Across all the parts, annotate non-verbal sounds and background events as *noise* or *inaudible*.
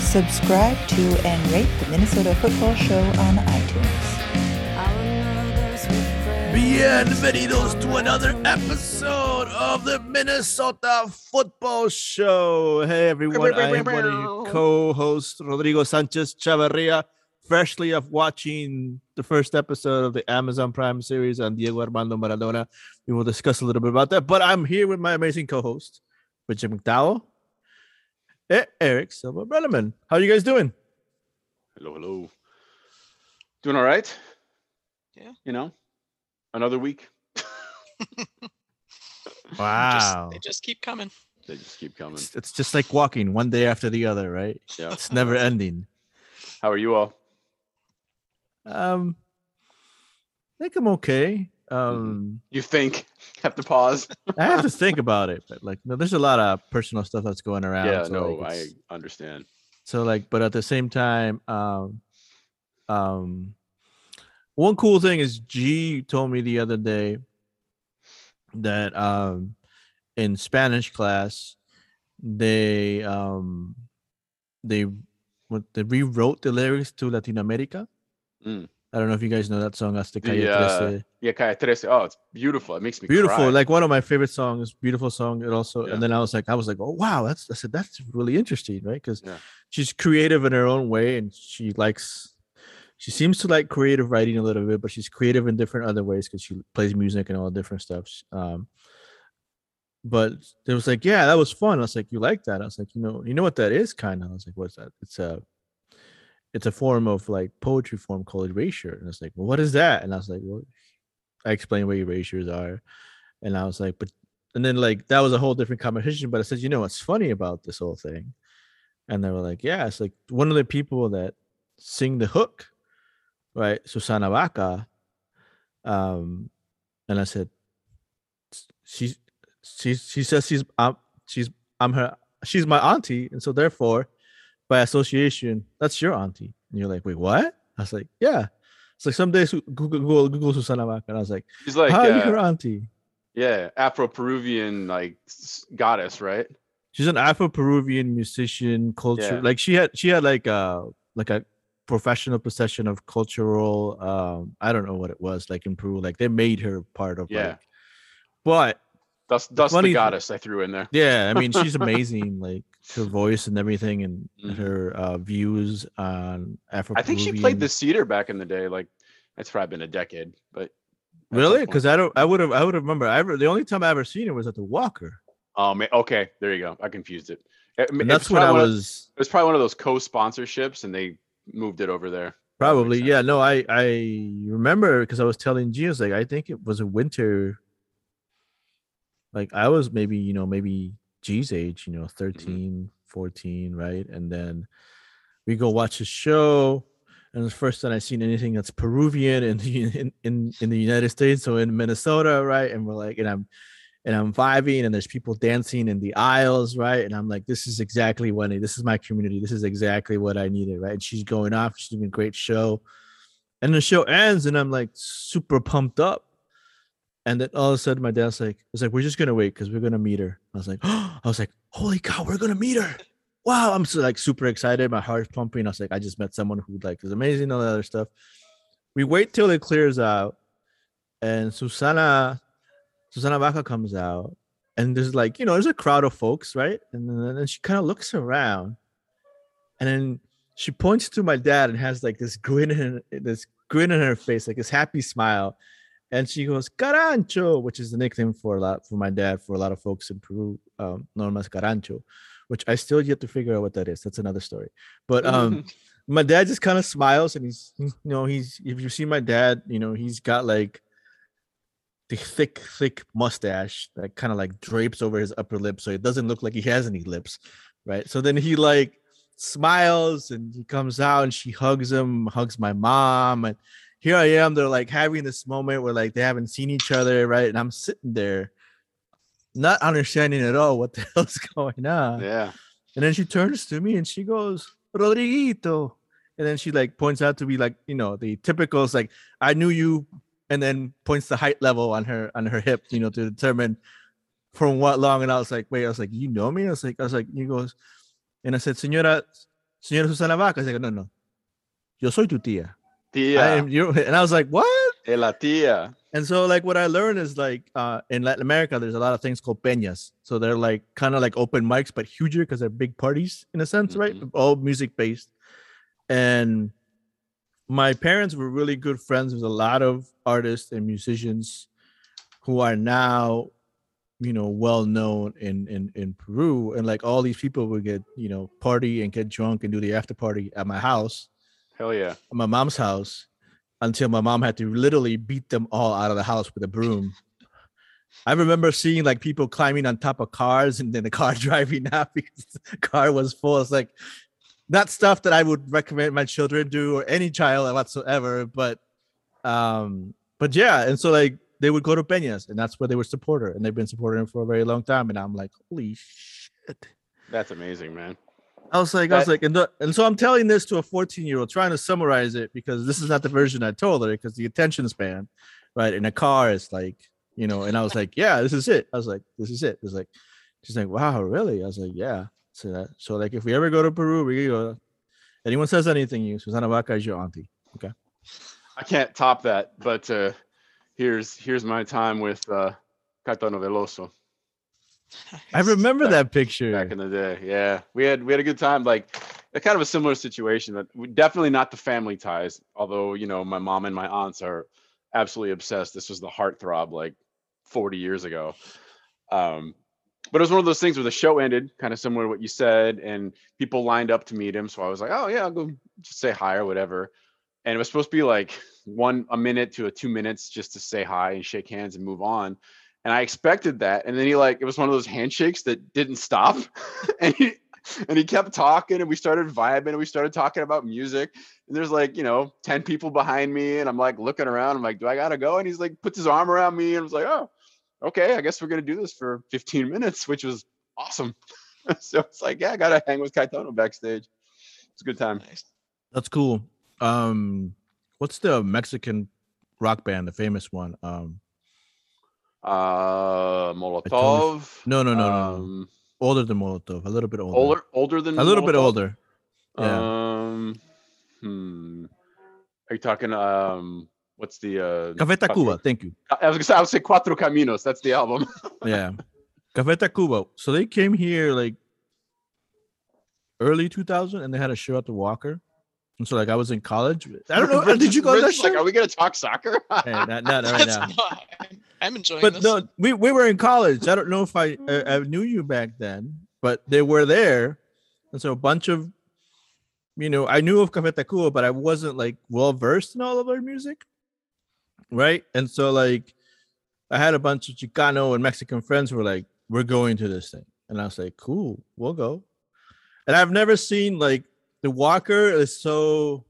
Subscribe to and rate the Minnesota Football Show on iTunes. Bienvenidos to another episode of the Minnesota Football Show. Hey everyone, I am one of your co-hosts, Rodrigo Sanchez Chavarria, freshly of watching the first episode of the Amazon Prime series on Diego Armando Maradona. We will discuss a little bit about that, but I'm here with my amazing co-host, Richard McDowell, and Eric Silva Brenneman. How are you guys doing? Hello, hello. Doing all right? Yeah. You know, another week. *laughs* Wow. Just, they just keep coming. They just keep coming. It's, it's just like walking one day after the other, right? Yeah. It's never ending. How are you all? Um, I think I'm okay. Um, You think? *laughs* Have to pause. I have to think *laughs* about it, but like, no, there's a lot of personal stuff that's going around. yeah, so, no, like, I understand. so like, but at the same time, um, um, one cool thing is G told me the other day that um, in Spanish class, they um, they what they rewrote the lyrics to Latin America. Mm. I don't know if you guys know that song. Hasta Calle The, uh, Trece. Yeah, Calle Trece. Oh, it's beautiful. It makes me beautiful cry. like one of my favorite songs beautiful song it also Yeah. and then i was like i was like oh wow that's i said that's really interesting right because Yeah. she's creative in her own way and she likes she seems to like creative writing a little bit but she's creative in different other ways because she plays music and all different stuff um but it was like yeah that was fun i was like you like that i was like you know you know what that is kind of i was like what's that it's a it's a form of like poetry form called erasure and it's like well what is that and i was like well i explained what erasures are and I was like, but and then like that was a whole different conversation. But I said, you know what's funny about this whole thing? And they were like, yeah, it's like one of the people that sing the hook, right? Susana Baca. Um, and I said, she's she's she says she's um she's I'm her she's my auntie, and so therefore, by association, that's your auntie. And you're like, wait, what? I was like, yeah. It's like some days Google Google, Google Susana Baca, and I was like, She's like, how are you her uh, auntie? yeah, Afro-Peruvian like goddess, right? she's an Afro-Peruvian musician, culture Yeah. like she had she had like a like a professional possession of cultural um I don't know what it was like in Peru. Like they made her part of Yeah. like but Thus, thus the funny th- goddess I threw in there. yeah, I mean she's *laughs* amazing, like her voice and everything and Mhm. her uh views on Afro I think she played the cedar back in the day. Like, it's probably been a decade, but Really? Because I don't I would have I would remember I ever the only time I ever seen her was at the Walker. Oh, man. Okay, there you go. I confused it. It- And it's that's when I one of- was It was probably one of those co-sponsorships, and they moved it over there. Probably, yeah. No, I I remember because I was telling G, I was like, I think it was a winter. Like I was maybe, you know, maybe G's age, you know, mm-hmm. 13, 14, right? And then we go watch a show, and it's the first time I've seen anything that's Peruvian in the *laughs* in, in in the United States, so in Minnesota, right? And we're like, and I'm and I'm vibing, and there's people dancing in the aisles, right? And I'm like, this is exactly what I, this is my community. This is exactly what I needed, right? And she's going off, she's doing a great show. And the show ends, and I'm like super pumped up. And then all of a sudden, my dad's like, "It's like we're just gonna wait because we're gonna meet her." I was like, *gasps* "I was like, holy cow, we're gonna meet her!" Wow, I'm so like super excited. My heart's pumping. I was like, I just met someone who like is amazing, all that other stuff. We wait till it clears out, and Susana, Susana Baca comes out, and there's like you know there's a crowd of folks, right? And then, she kind of looks around, and then she points to my dad and has like this grin in this grin in her face, like this happy smile, and she goes Carancho, which is the nickname for a lot for my dad for a lot of folks in Peru, um, known as Carancho, which I still yet to figure out what that is. That's another story. But um, *laughs* my dad just kind of smiles and he's, he's you know he's if you see my dad, you know he's got like the thick, thick mustache that kind of like drapes over his upper lip, so it doesn't look like he has any lips, right? So then he like smiles and he comes out and she hugs him, hugs my mom. And here I am. They're like having this moment where like they haven't seen each other, right? And I'm sitting there, not understanding at all what the *laughs* hell's going on. Yeah. And then she turns to me and she goes, Rodriguito. And then she like points out to be like, you know, the typicals like, I knew you, and then points the height level on her on her hip, you know, to determine from what long. And I was like, wait, I was like, you know me? I was like, I was like, he goes, and I said, Señora, Señora Susana Baca. I said, no, no. Yo soy tu tía. I am your, *laughs* and I was like, what? La tia. And so like what I learned is like uh in Latin America, there's a lot of things called peñas. So they're like kind of like open mics, but huger because they're big parties in a sense, right? All music based. And my parents were really good friends with a lot of artists and musicians who are now, you know, well known in in in Peru. And like all these people would get, you know, party and get drunk and do the after party at my house Hell yeah. my mom's house until my mom had to literally beat them all out of the house with a broom. I remember seeing like people climbing on top of cars and then the car *laughs* driving out because the car was full. It's like not stuff that I would recommend my children do or any child whatsoever. But um, but yeah, and so like they would go to Peñas and that's where they were support her, and they've been supporting her for a very long time. And I'm like, holy shit. That's amazing, man. I was like, I was like, and, the, and so I'm telling this to a 14 year old, trying to summarize it because this is not the version I told her because the attention span, right, in a car is like, you know, and I was like, yeah, this is it. I was like, this is it. It's like, she's like, wow, really? I was like, yeah. So that, so like, if we ever go to Peru, we go. Anyone says anything, you Susana Baca is your auntie. Okay. I can't top that, but uh here's here's my time with uh Caetano Veloso *laughs* I remember Back- that picture. back in the day. Yeah. We had we had a good time. Like a kind of a similar situation that we definitely not the family ties, although, you know, my mom and my aunts are absolutely obsessed. This was the heartthrob like 40 years ago. Um but it was one of those things where the show ended, kind of similar to what you said, and people lined up to meet him. So I was like, oh yeah, I'll go just say hi or whatever. And it was supposed to be like one a minute to a two minutes just to say hi and shake hands and move on. And I expected that. And then he like it was one of those handshakes that didn't stop. *laughs* and he and he kept talking and we started vibing and we started talking about music. And there's like, you know, 10 people behind me. And I'm like looking around. I'm like, do I gotta go? And he's like puts his arm around me and I was like, oh, okay, I guess we're gonna do this for 15 minutes, which was awesome. *laughs* so it's like, yeah, I gotta hang with Caetano backstage. It's a good time. Nice. That's cool. Um, what's the Mexican rock band, the famous one? Um, Uh Molotov. no, no, no, no. um, older than Molotov, a little bit older. older older than a little bit older. Yeah. Um, hmm. Are you talking? Um, what's the? uh Café Tacuba, thank you. I was gonna say I would say Cuatro Caminos. That's the album. *laughs* Yeah. Café Tacuba. So they came here like early 2000 and they had a show at the Walker. And so like I was in college. I don't know. Rich- did you go to that is like, are we gonna talk soccer? Hey, not, not *laughs* right now. not- I'm- enjoying But this. no, we, we were in college. I don't know if I, I I knew you back then, but they were there, and so a bunch of, you know, I knew of Café Tacuba, but I wasn't like well versed in all of their music, right? And so like, I had a bunch of Chicano and Mexican friends who were like, "We're going to this thing," and I was like, "Cool, we'll go." And I've never seen like the Walker is so,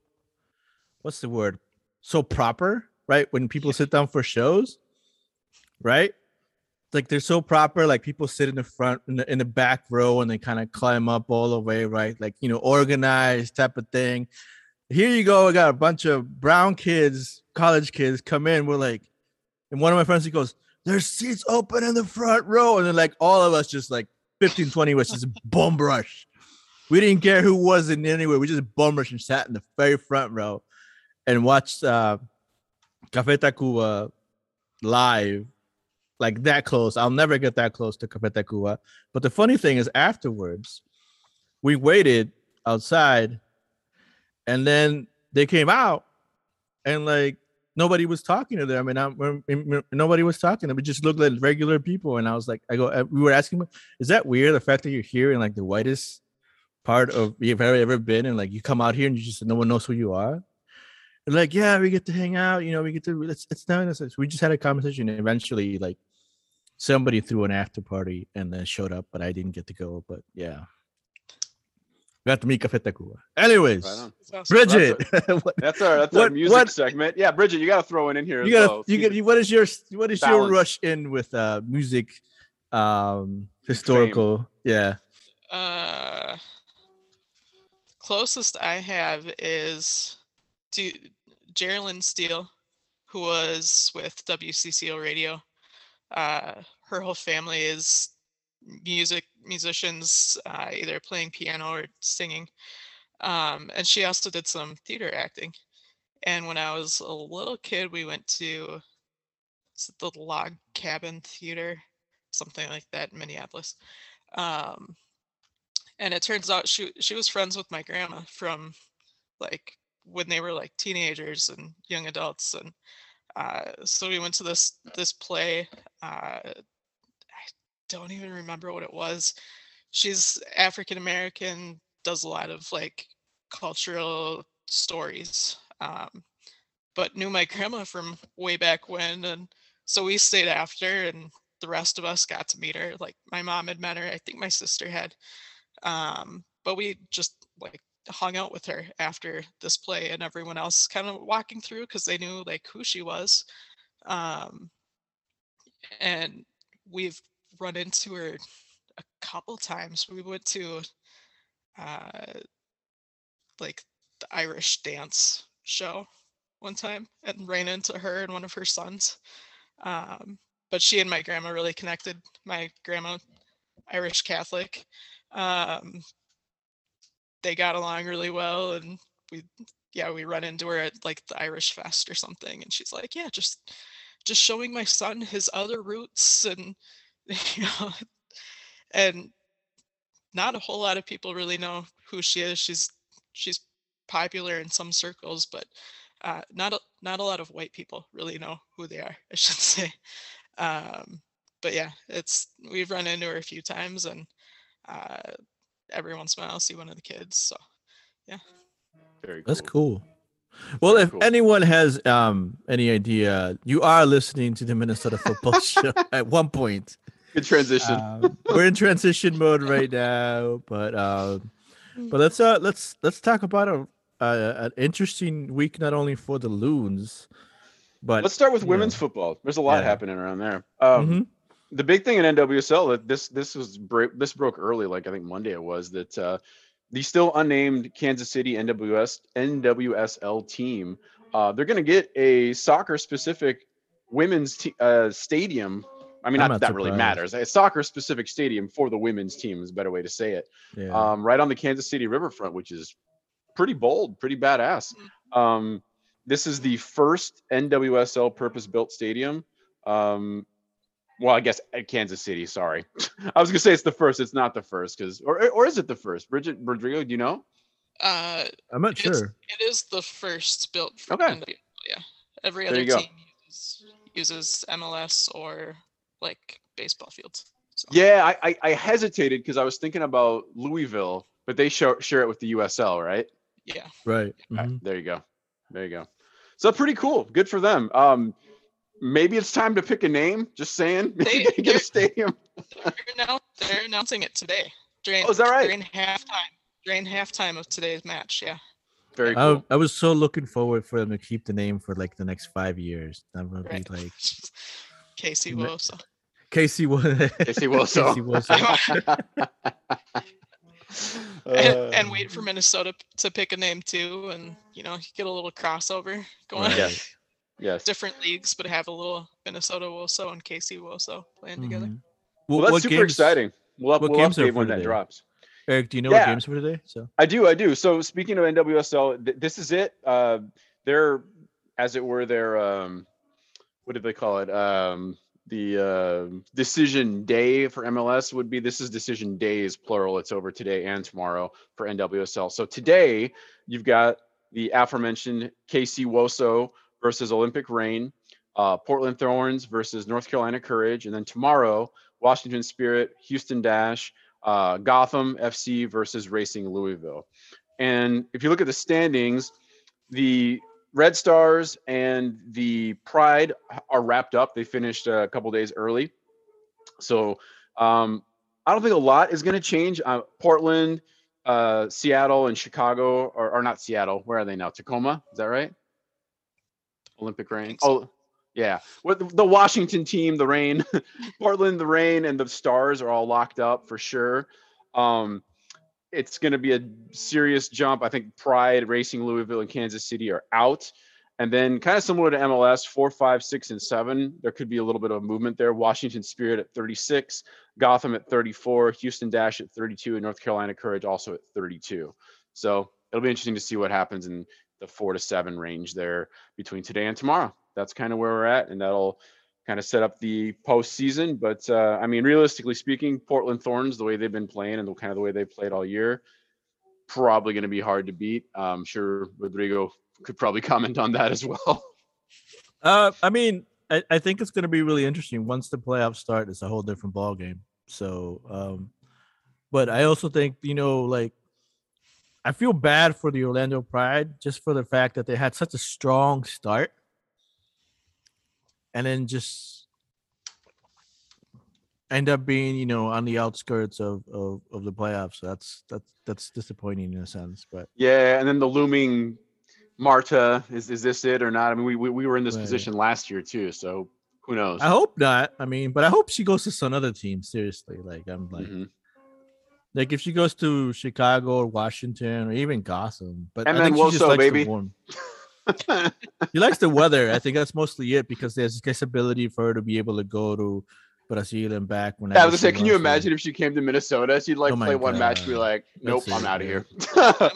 what's the word? So proper, right? When people sit down for shows right? Like they're so proper. Like people sit in the front, in the, in the back row, and they kind of climb up all the way, right? Like you know, organized type of thing. Here you go. I got a bunch of brown kids, college kids come in. We're like, and one of my friends he goes, "There's seats open in the front row," and then like all of us just like 15, 20 was just *laughs* bum rush. We didn't care who was in anywhere. We just bum rush and sat in the very front row and watched uh, Café Tacuba live like that close. I'll never get that close to Café Tacuba. But the funny thing is, afterwards, we waited outside, and then they came out, and like nobody was talking to them, and I'm, nobody was talking. To them. We just looked like regular people, and I was like, I go, uh, we were asking, is that weird? The fact that you're here in like the whitest part of you've ever ever been, and like you come out here and you just no one knows who you are. Like, yeah, we get to hang out, you know, we get to it's it's nice. So we just had a conversation eventually like somebody threw an after party and then showed up, but I didn't get to go. But yeah. Got to meet Café Tacuba. Anyways, Right on. That's awesome. Bridget, *laughs* That's our that's our What- music what- segment. Yeah, Bridget, you got to throw it in here. you gotta well. you Keep get what is your what is your rush in with uh music um historical yeah Uh, closest I have is to Geraldine Steele, who was with WCCO Radio. Uh, her whole family is music musicians, uh, either playing piano or singing. Um, and she also did some theater acting. And when I was a little kid, we went to the Log Cabin Theater, something like that in Minneapolis. Um, and it turns out she she was friends with my grandma from like when they were like teenagers and young adults and uh, so we went to this this play uh, i don't even remember what it was. She's african american does a lot of like cultural stories um, but knew my grandma from way back when and so we stayed after and the rest of us got to meet her. Like my mom had met her i think my sister had. Um, but we just like hung out with her after this play and everyone else kind of walking through because they knew like who she was um, and we've run into her a couple times. We went to uh, like the irish dance show one time and ran into her and one of her sons um, but she and my grandma really connected. My grandma irish catholic um, they got along really well and we yeah we run into her at like the irish fest or something and she's like yeah just just showing my son his other roots and *laughs* you know and not a whole lot of people really know who she is. She's she's popular in some circles but uh, not a, not a lot of white people really know who they are *laughs* i should say. Um, but yeah it's we've run into her a few times and uh, every once in a while I'll see one of the kids. So yeah. Very cool. that's cool well Very if cool. anyone has um any idea you are listening to the minnesota football *laughs* show at one point Good transition. Um, we're in transition mode right now but um but let's uh let's let's talk about a, a an interesting week not only for the loons but Let's start with you women's know, football. There's a lot yeah. happening around there. Um, mhm. The big thing in NWSL that this this was bra- this broke early, like I think Monday it was that uh, the still unnamed Kansas City NWS NWSL team uh, they're going to get a soccer specific women's t- uh, stadium. I mean, I'm not, not that really matters. A soccer specific stadium for the women's team is a better way to say it. yeah. um, right on the Kansas City riverfront, which is pretty bold, pretty badass. Um, this is the first NWSL purpose-built stadium. Um, well, I guess at Kansas City. Sorry, *laughs* I was gonna say it's the first. It's not the first, because or or is it the first? Bridget Rodrigo, do you know? uh, i'm not it is- sure it is the first built for Okay. NWSL, yeah. Every There other team uses, uses MLS or like baseball fields. So, Yeah, I I, I hesitated because I was thinking about Louisville, but they share share it with the USL, right? yeah. right All right, there you go. There you go. So pretty cool. Good for them. Um, maybe it's time to pick a name. Just saying. Maybe *laughs* They- they get a they're- stadium. They're, now, they're announcing it today. During, Oh, is that right? During halftime. During halftime of today's match, yeah. Very I, cool. I was so looking forward for them to keep the name for like the next five years. That would Right. be like *laughs* Casey Ne- Woso. Casey was Casey *laughs* Wilson. Casey Wilson. and, and Uh, wait for Minnesota to pick a name too, and you know get a little crossover going. Right. Yes. Yes. Different leagues, but have a little Minnesota Woso and Casey Woso playing together. Mhm. Well, What- that's what super games- exciting. We'll, up, what we'll games update for when that drops. Eric, do you know Yeah. what games for today? So I do, I do. So speaking of NWSL, th- this is it. Uh, they're, as it were, their um, what do they call it? Um, the uh, decision day for MLS would be. This is decision days plural. It's over today and tomorrow for NWSL. So today you've got the aforementioned Casey Woso versus Olympic Reign, uh, Portland Thorns versus North Carolina Courage, and then tomorrow Washington Spirit, Houston Dash, uh, Gotham FC versus Racing Louisville. And if you look at the standings, the Red Stars and the Pride are wrapped up. They finished a couple days early. So um, I don't think a lot is going to change. Uh, Portland, uh, Seattle and Chicago, or, or not Seattle. Where are they now? Tacoma. Is that right? Olympic Reign. Oh, yeah. What the, Washington team, the Reign, *laughs* Portland, the Reign, and the Stars are all locked up for sure. Um, it's going to be a serious jump. I think Pride, Racing, Louisville, and Kansas City are out. And then, kind of similar to MLS, four, five, six, and seven, there could be a little bit of movement there. Washington Spirit at 36, Gotham at 34, Houston Dash at 32, and North Carolina Courage also at 32. So it'll be interesting to see what happens in the four to seven range there between today and tomorrow. That's kind of where we're at, and that'll kind of set up the postseason. But uh, I mean, realistically speaking, Portland Thorns, the way they've been playing and the kind of the way they played all year, probably going to be hard to beat. I'm sure Rodrigo could probably *laughs* comment on that as well. Uh, I mean, I, I think it's going to be really interesting once the playoffs start. It's a whole different ball game. So, um, but I also think you know, like, I feel bad for the Orlando Pride just for the fact that they had such a strong start, and then just end up being you know on the outskirts of of, of the playoffs. So that's that's that's disappointing in a sense. But yeah, and then the looming Marta is is this it or not? I mean, we we, we were in this Right. position last year too, so who knows? I hope not. I mean, but I hope she goes to some other team. Seriously, like I'm like. Mhm. Like if she goes to Chicago or Washington or even Gotham, but And I think she just likes baby. the warm. *laughs* She likes the weather. I think that's mostly it because there's this ability for her to be able to go to Brazil and back whenever. Yeah, I was gonna say, can you imagine if she came to Minnesota? She'd like Oh play one match, be like, "Nope, That's I'm it, out of here."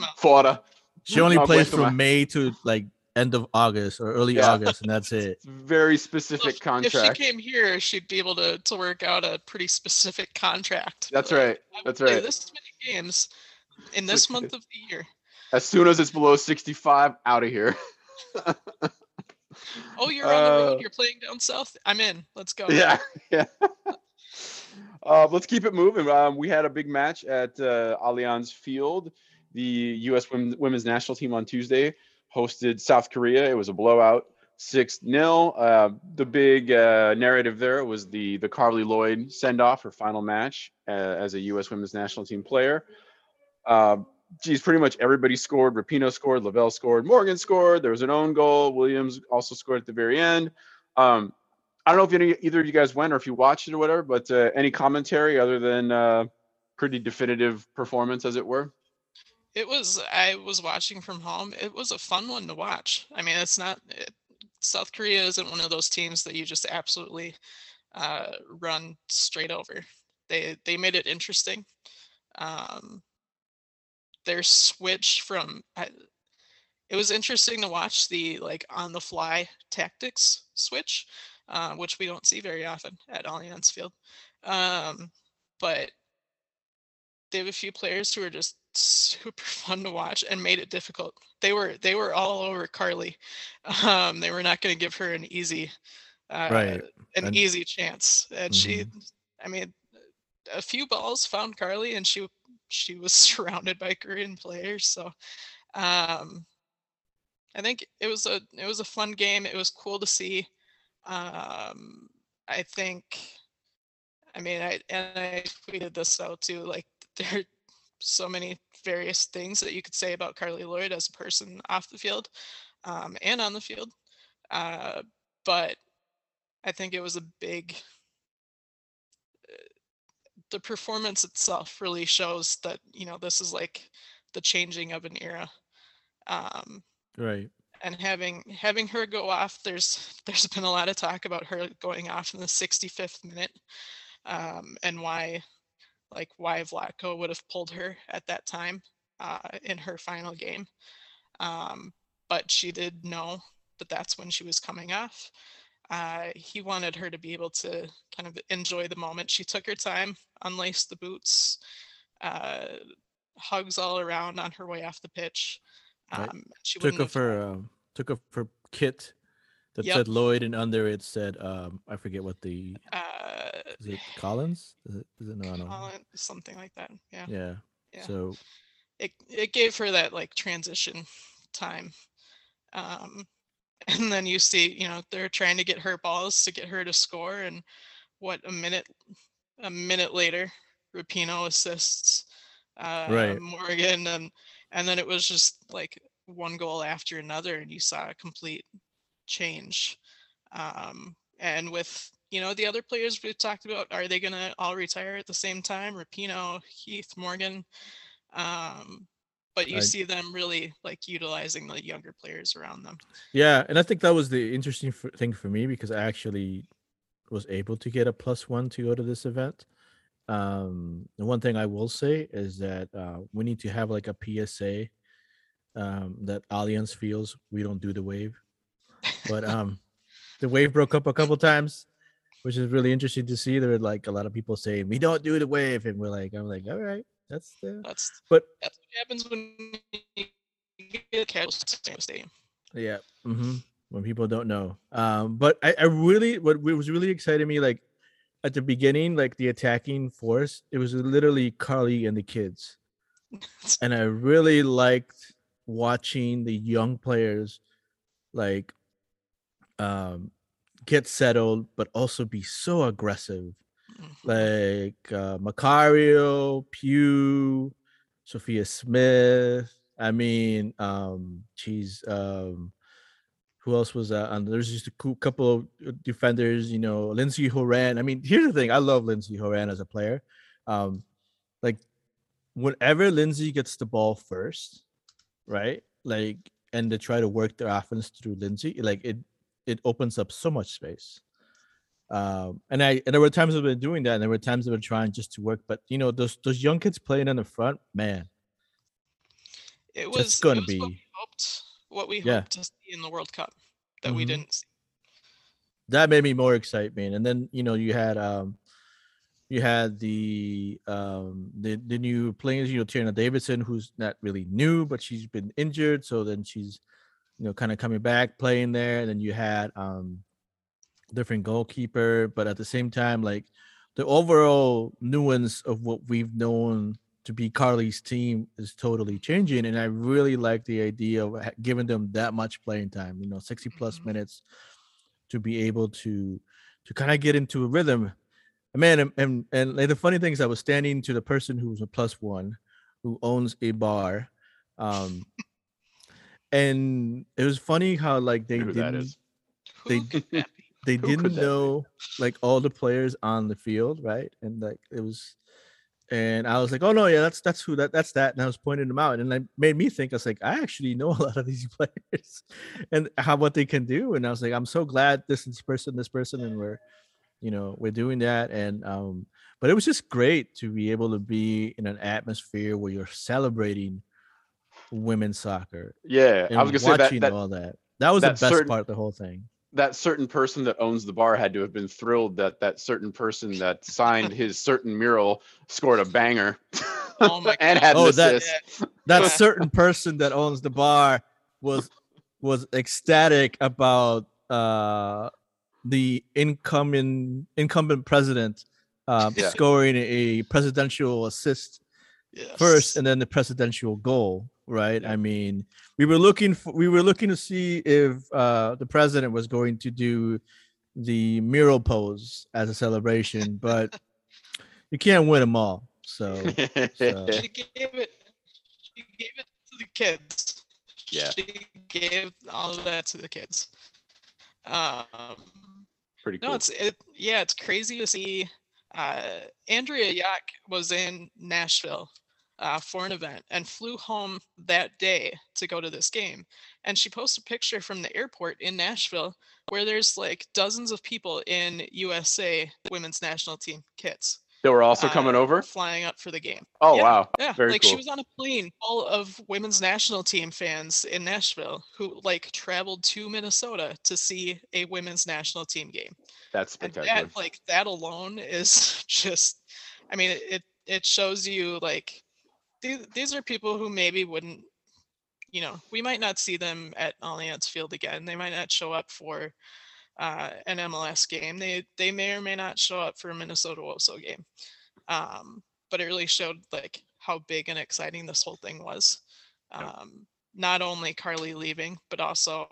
*laughs* Fora. She only I'll plays from May to like end of August or early Yeah. August, and that's *laughs* it. Very So specific if, if contract. she came here, she'd be able to to work out a pretty specific contract. That's Like, right. I will That's right. This many games in this month of the year. As soon as it's below 65, out of here. *laughs* Oh, you're on the Uh, road. You're playing down south. I'm in. Let's go. Yeah, *laughs* yeah. uh, let's keep it moving. Um, we had a big match at uh, Allianz Field. The U.S. Women, women's national team on Tuesday hosted South Korea. It was a blowout, six 0 uh, The big uh, narrative there was the the Carli Lloyd send off, her final match uh, as a U.S. women's national team player. Uh, geez, pretty much everybody scored. Rapinoe scored, Lavelle scored, Morgan scored. There was an own goal. Williams also scored at the very end. Um, I don't know if any, either of you guys went or if you watched it or whatever, but uh, any commentary other than uh, pretty definitive performance, as it were. It was. I was watching from home. It was a fun one to watch. I mean, it's not. It, South Korea isn't one of those teams that you just absolutely uh, run straight over. They they made it interesting. Um, their switch from I, it was interesting to watch the like on the fly tactics switch, uh, which we don't see very often at Allianz Field. Um, but they have a few players who are just super *laughs* fun to watch and made it difficult. They were they were all over Carli. *laughs* Um, they were not going to give her an easy uh, Right. an And- easy chance. And she, I mean, a few balls found Carli, and she she was *laughs* surrounded by Korean players. So, um, I think it was a it was a fun game. It was cool to see. Um, I think, I mean, I and I tweeted this out too. Like there so many various things that you could say about Carli Lloyd as a person off the field, um, and on the field. Uh, but I think it was a big. The performance itself really shows that you know this is like the changing of an era. Um, Right. and having having her go off there's *laughs* there's been a lot of talk about her going off in the 65th minute um, and why like why Vlatko would have pulled her at that time uh, in her final game. Um, but she did know that that's when she was coming off. Uh, he wanted her to be able to kind of enjoy the moment. She took her time unlaced the boots uh, hugs all around on her way off the pitch. Right. um, she Took off her um, took off her kit that Yep. said Lloyd, and under it said um I forget what the uh is it *sighs* Collins? Is it, is it no something like that yeah. yeah. Yeah. So it it gave her that like transition time um *laughs* and then you see you know they're trying to get her balls to get her to score and what a minute a minute later rapinoe assists uh, Right. Morgan, and and then it was just like one goal after another, and you saw a complete change. Um, and with you know the other players we've talked about, are they gonna all retire at the same time? Rapinoe, Heath, Morgan. Um, but you I- see them really like utilizing the younger players around them. Yeah, and I think that was the interesting f- thing for me because I actually was able to get a plus one to go to this event. Um, the one thing I will say is that uh, we need to have like a PSA um, that Allianz feels we don't do the wave, but um, the wave broke up a couple times, which is really interesting to see. There were like a lot of people saying we don't do the wave, and we're like, I'm like, all right, that's the That's but that's what happens when you get casual stadium. Yeah. hmm When people don't know. Um, but I, I really what was really exciting me, like at the beginning, like the attacking force, it was literally Carli and the kids. *laughs* And I really liked watching the young players like um get settled, but also be so aggressive. Mhm. Like uh Macario, Pugh, Sophia Smith. I mean, um, she's um, who else was that? And there's just a couple of uh, defenders, you know, Lindsey Horan. I mean, here's the thing: I love Lindsey Horan as a player. Um, like whenever Lindsey gets the ball first, right? Like, and they try to work their offense through Lindsey, like it, it opens up so much space. Um, and I and there were times I've been doing that, and there were times I've been trying just to work. But you know, those those young kids playing in the front, man, It was gonna be- what we hoped what we Yeah. hoped to see in the World Cup that we Mhm. didn't see. that made me more excitement. And then you know you had um you had the um the the new players, you know, Tierna Davidson, who's not really new, but she's been injured, so then she's you know kind of coming back playing there. And then you had um different goalkeeper, but at the same time, like the overall nuance of what we've known to be Carli's team is totally changing. And I really like the idea of giving them that much playing time, you know, 60 plus Mhm. minutes to be able to to kind of get into a rhythm. And Man, and, and and like the funny thing is I was standing to the person who was a plus one who owns a bar. Um and it was funny how like they Who didn't They- could that be? they Who didn't know like all the players on the field, right? And like it was, and I was like, oh no, yeah, that's that's who that that's that, and I was pointing them out, and it made me think. I was like, I actually know a lot of these *laughs* players, and how what they can do, and I was like, I'm so glad this is person, this person, and we're, you know, we're doing that, and um, but it was just great to be able to be in an atmosphere where you're celebrating women's soccer Yeah, and I was gonna say that that, all that. That was the best certain- part of the whole thing. that certain person that owns the bar had to have been thrilled that that certain person that signed his certain mural scored a banger Oh my *laughs* and God. had an Oh, that- assist. that *laughs* certain person that owns the bar was was ecstatic about uh the incoming incumbent president uh, Yeah. scoring a presidential assist Yes. first and then the presidential goal right Yeah. i mean we were looking for we were looking to see if uh the president was going to do the mural pose as a celebration but *laughs* you can't win them all so so- *laughs* she gave it she gave it to the kids. Yeah. She gave all of that to the kids. Um Pretty cool. No, it's it. Yeah, it's crazy to see. Uh, Andrea Yak was in Nashville uh, for an event and flew home that day to go to this game. And she posted a picture from the airport in Nashville where there's like dozens of people in USA women's national team kits they were also uh, coming over. flying up for the game. Oh yeah, wow, Yeah, very like cool. she was on a plane full of women's national team fans in Nashville who like traveled to Minnesota to see a women's national team game That's spectacular. that like that alone is *laughs* just i mean it, it shows you like these, these are people who maybe wouldn't you know we might not see them at allianz field again. They might not show up for uh, an mls game. They they may or may not show up for a minnesota Oso game. Um, but it really showed like how big and exciting this whole thing was. Um, not only carli leaving but also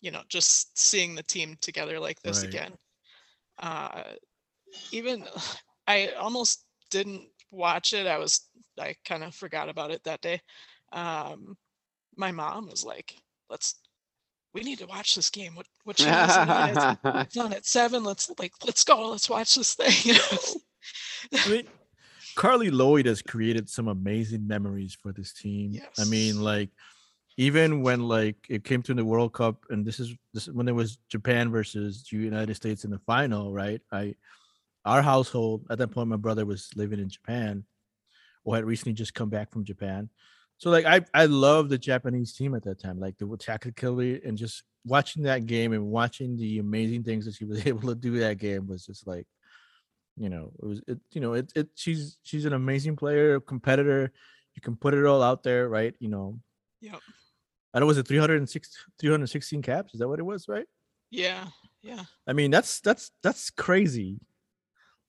you know just seeing the team together like this Right. again. Uh even *sighs* i almost didn't watch it. I was I kind of forgot about it that day. Um, my mom was like, "Let's, we need to watch this game. What what channel is it on? It's, *laughs* it's on at seven. Let's like let's go. Let's watch this thing." *laughs* I mean, Carli Lloyd has created some amazing memories for this team. Yes. I mean, like even when like it came to the World Cup, and this is this is when it was Japan versus the United States in the final, right? I our household at that point, my brother was living in Japan, or had recently just come back from Japan. So like I I love the Japanese team at that time, like the tactically and just watching that game and watching the amazing things that she *laughs* was able to do that game was just like you know it was it you know it, it she's she's an amazing player competitor you can put it all out there right you know Yep. i know was it 306 316 caps is that what it was right Yeah, yeah. i mean that's that's that's crazy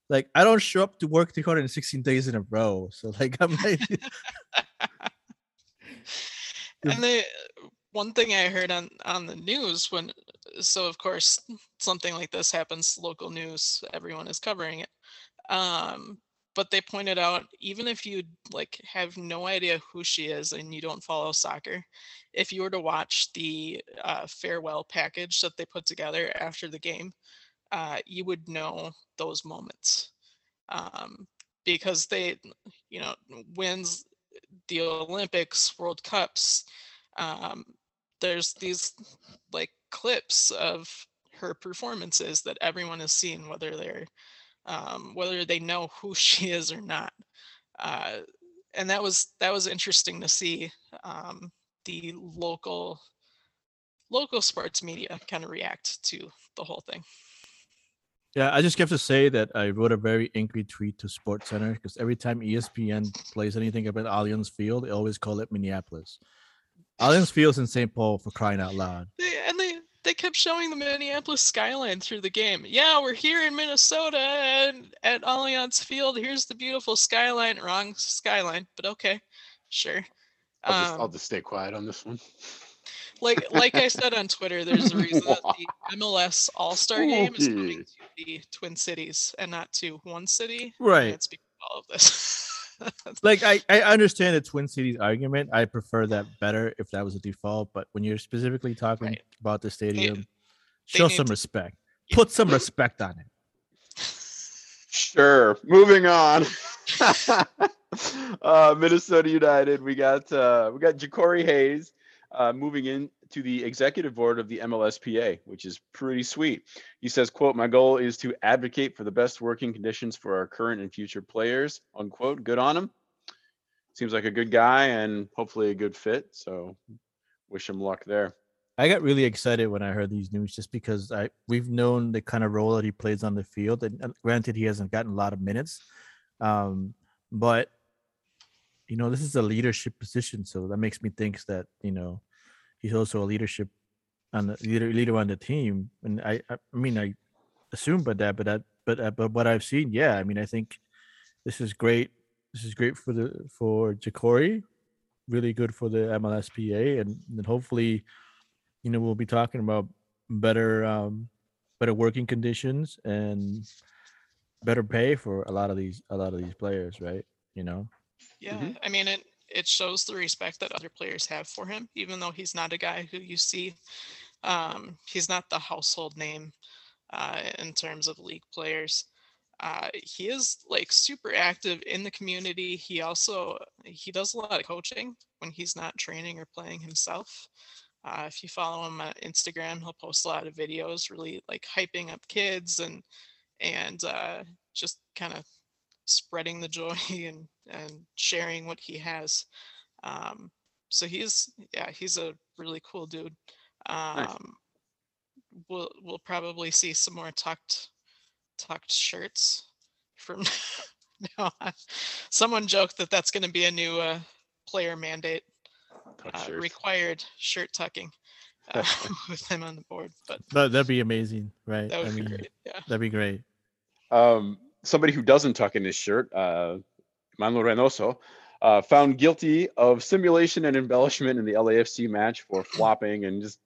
like i don't show up to work 316 days in a row so *laughs* like i'm like *laughs* And the one thing I heard on on the news when so of course something like this happens local news everyone is covering it um but they pointed out even if you like have no idea who she is and you don't follow soccer if you were to watch the uh, farewell package that they put together after the game uh, you would know those moments um, because they you know wins the olympics world cups um, there's these like clips of her performances that everyone has seen whether they're um, whether they know who *laughs* she is or not uh, and that was that was interesting to see um, the local local sports media kind of react to the whole thing yeah i just have to say that i wrote a very angry tweet to sports center because every time espn plays anything about allianz field they always call it minneapolis allianz field's in st paul for crying out loud They, and they they kept showing the Minneapolis skyline through the game. Yeah, we're here in Minnesota and at Allianz Field. Here's the beautiful skyline. Wrong skyline, but okay, sure. I'll just, I'll Um, just stay quiet on this one. Like like I said on Twitter, there's a *laughs* reason that the MLS All Star Game is coming to the Twin Cities and not to one city. right And it's because of all of this. *laughs* like I, I understand the Twin Cities argument. I prefer that better if that was a default. But when you're specifically talking Right. about the stadium, they show need some to- respect. Yeah. Put some respect on it. Sure. Moving on. *laughs* uh, Minnesota United. We got uh, we got Ja'Cory Hayes uh, moving in to the executive board of the MLSPA, which is pretty sweet. He says, "quote My goal is to advocate for the best working conditions for our current and future players." Unquote. Good on him. Seems like a good guy and hopefully a good fit. So, wish him luck there. I got really excited when I heard these news just because I we've known the kind of role that he plays on the field. And and granted, he hasn't gotten a lot of minutes, um, but you know this is a leadership position, so that makes me think that you know he's also a leadership on the leader leader on the team. And I I, mean I assume but that, but that but uh, but what I've seen, yeah, I mean I think this is great. This is great for the for Jacori, really good for the MLSPA, and then hopefully you know we'll be talking about better um better working conditions and better pay for a lot of these a lot of these players right you know Yeah, Mhm. I mean it. It shows the respect that other players have for him, even though he's not a guy who you see. Um, he's not the household name uh, in terms of league players. Uh, he is like super active in the community. He also he does a lot of coaching when he's not training or playing himself. Uh, if you follow him on Instagram, he'll post a lot of videos, really like hyping up kids and and uh, just kind of spreading the joy *laughs* and and sharing what he has. Um, so he's yeah, he's a really cool dude. Um, We'll we'll probably see some more tucked tucked shirts from *laughs* now on. Someone joked that that's going to be a new uh, player mandate, uh, shirts. required shirt tucking *laughs* uh, with him on the board. But that, that'd be amazing right that would i be mean great. Yeah. that'd be great Um, somebody who doesn't tuck in his shirt, uh, Manuel Reynoso, uh, found guilty of simulation and embellishment in the LAFC match for flopping and just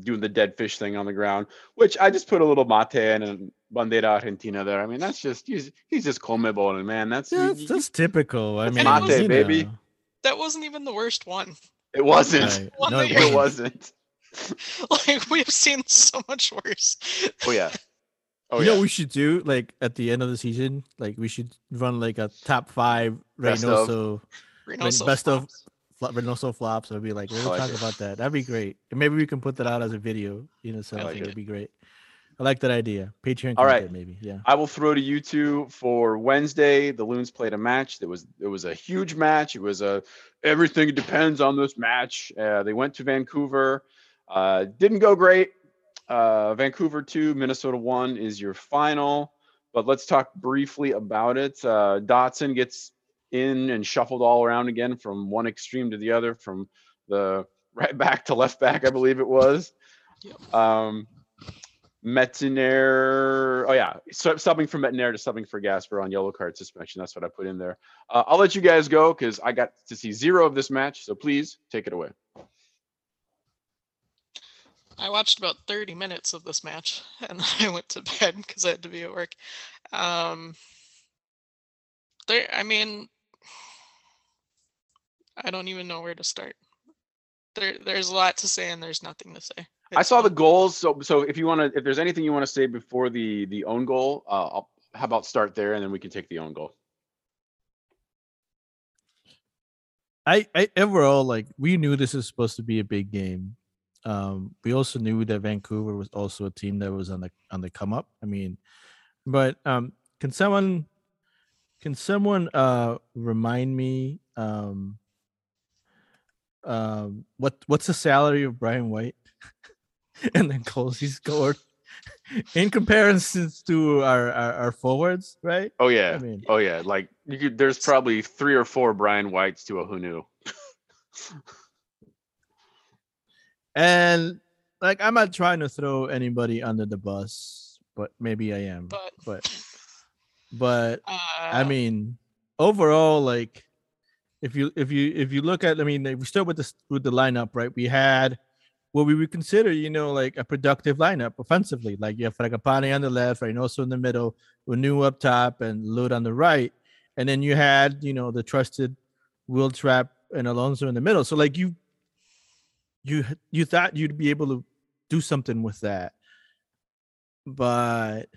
doing the dead fish thing on the ground, which I just put a little mate in and bandera argentina there. I mean, that's just he's he's just CONMEBOL, man. That's Yeah, you- that's, that's typical. I mean, it was- you baby. know. That wasn't even the worst one. it wasn't. Right. *laughs* No, it you're- It *laughs* wasn't. Like we've seen so much worse. Oh yeah. Oh you yeah. know we should do? Like at the end of the season, like we should run like a top five Best of. Reynoso, Reynoso best of- flops. fl- Reynoso flops. It'd be like, we'll like talk it. about that. That'd be great. And maybe we can put that out as a video. You know, something. like it. It'd be great. I like that idea. Patreon All right. maybe. Yeah. I will throw to you two for Wednesday. The Loons played a match. That was it was a huge match. It was a everything depends on this match. Uh, they went to Vancouver. Uh, didn't go great. Uh, Vancouver two, Minnesota one is your final. But let's talk briefly about it. Uh, Dotson gets in and shuffled all around again from one extreme to the other, from the *laughs* right back to left back, I believe it was. Yep. Um, Métanire. Oh yeah, so subbing from Métanire to subbing for Gasper on yellow card suspension. That's what I put in there. Uh, I'll let you guys go because I got to see zero of this match. So please take it away. I watched about 30 minutes of this match *laughs* and then I went to bed because I had to be at work. Um, there, I mean, I don't even know where to start. There, there's a lot to say and there's nothing to say. I saw the goals. So so if you want to, if there's anything you want to say before the the own goal, uh, I'll, how about start there and then we can take the own goal. I, I overall like we knew this is supposed to be a big game. Um, we also knew that Vancouver was also a team that was on the on the come up. I mean, but um, can someone can someone uh remind me um um what what's the salary of Brian White *laughs* and then goals he scored *laughs* in comparisons to our, our our forwards, right? Oh yeah. I mean, Oh yeah. Like you could. There's probably three or four Brian Whites to a who knew. *laughs* And like I'm not trying to throw anybody under the bus, but maybe I am. But, But but *laughs* uh, I mean overall like if you if you if you look at I mean we start with this with the lineup, right? We had what we would consider, you know, like a productive lineup offensively. Like you have Fragapane on the left, Reynoso in the middle, Hunou up top, and Lod on the right. And then you had, you know, the trusted Wil Trapp and Alonso in the middle. So like you you you thought you'd be able to do something with that. But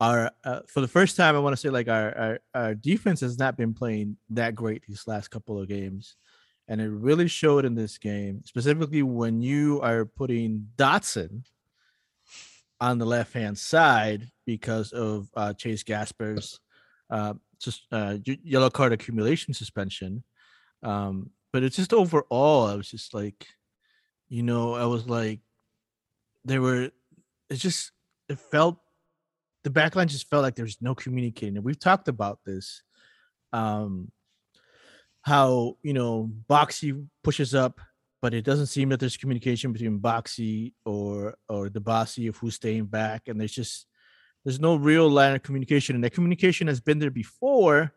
our uh, for the first time, I want to say like our, our our defense has not been playing that great these last couple of games, and it really showed in this game, specifically when you are putting Dotson on the left hand side because of uh, Chase Gasper's uh, just uh, yellow card accumulation suspension. Um, but it's just overall, I was just like, you know, I was like, they were, it's just, it felt, the backline just felt like there's no communicating. And we've talked about this, um, how, you know, Boxy pushes up, but it doesn't seem that there's communication between Boxy or, or the Bossy of who's staying back. And there's just, there's no real line of communication. And that communication has been there before,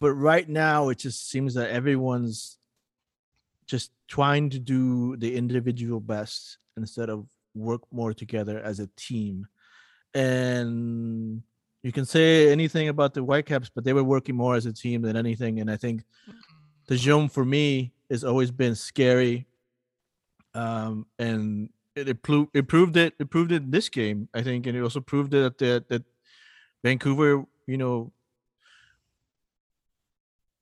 but right now it just seems that everyone's just trying to do the individual best instead of work more together as a team. And you can say anything about the Whitecaps, but they were working more as a team than anything. And I think the Jom for me has always been scary. Um, and it, it, proved, it proved it. It proved it in this game, I think, and it also proved it that that Vancouver, you know,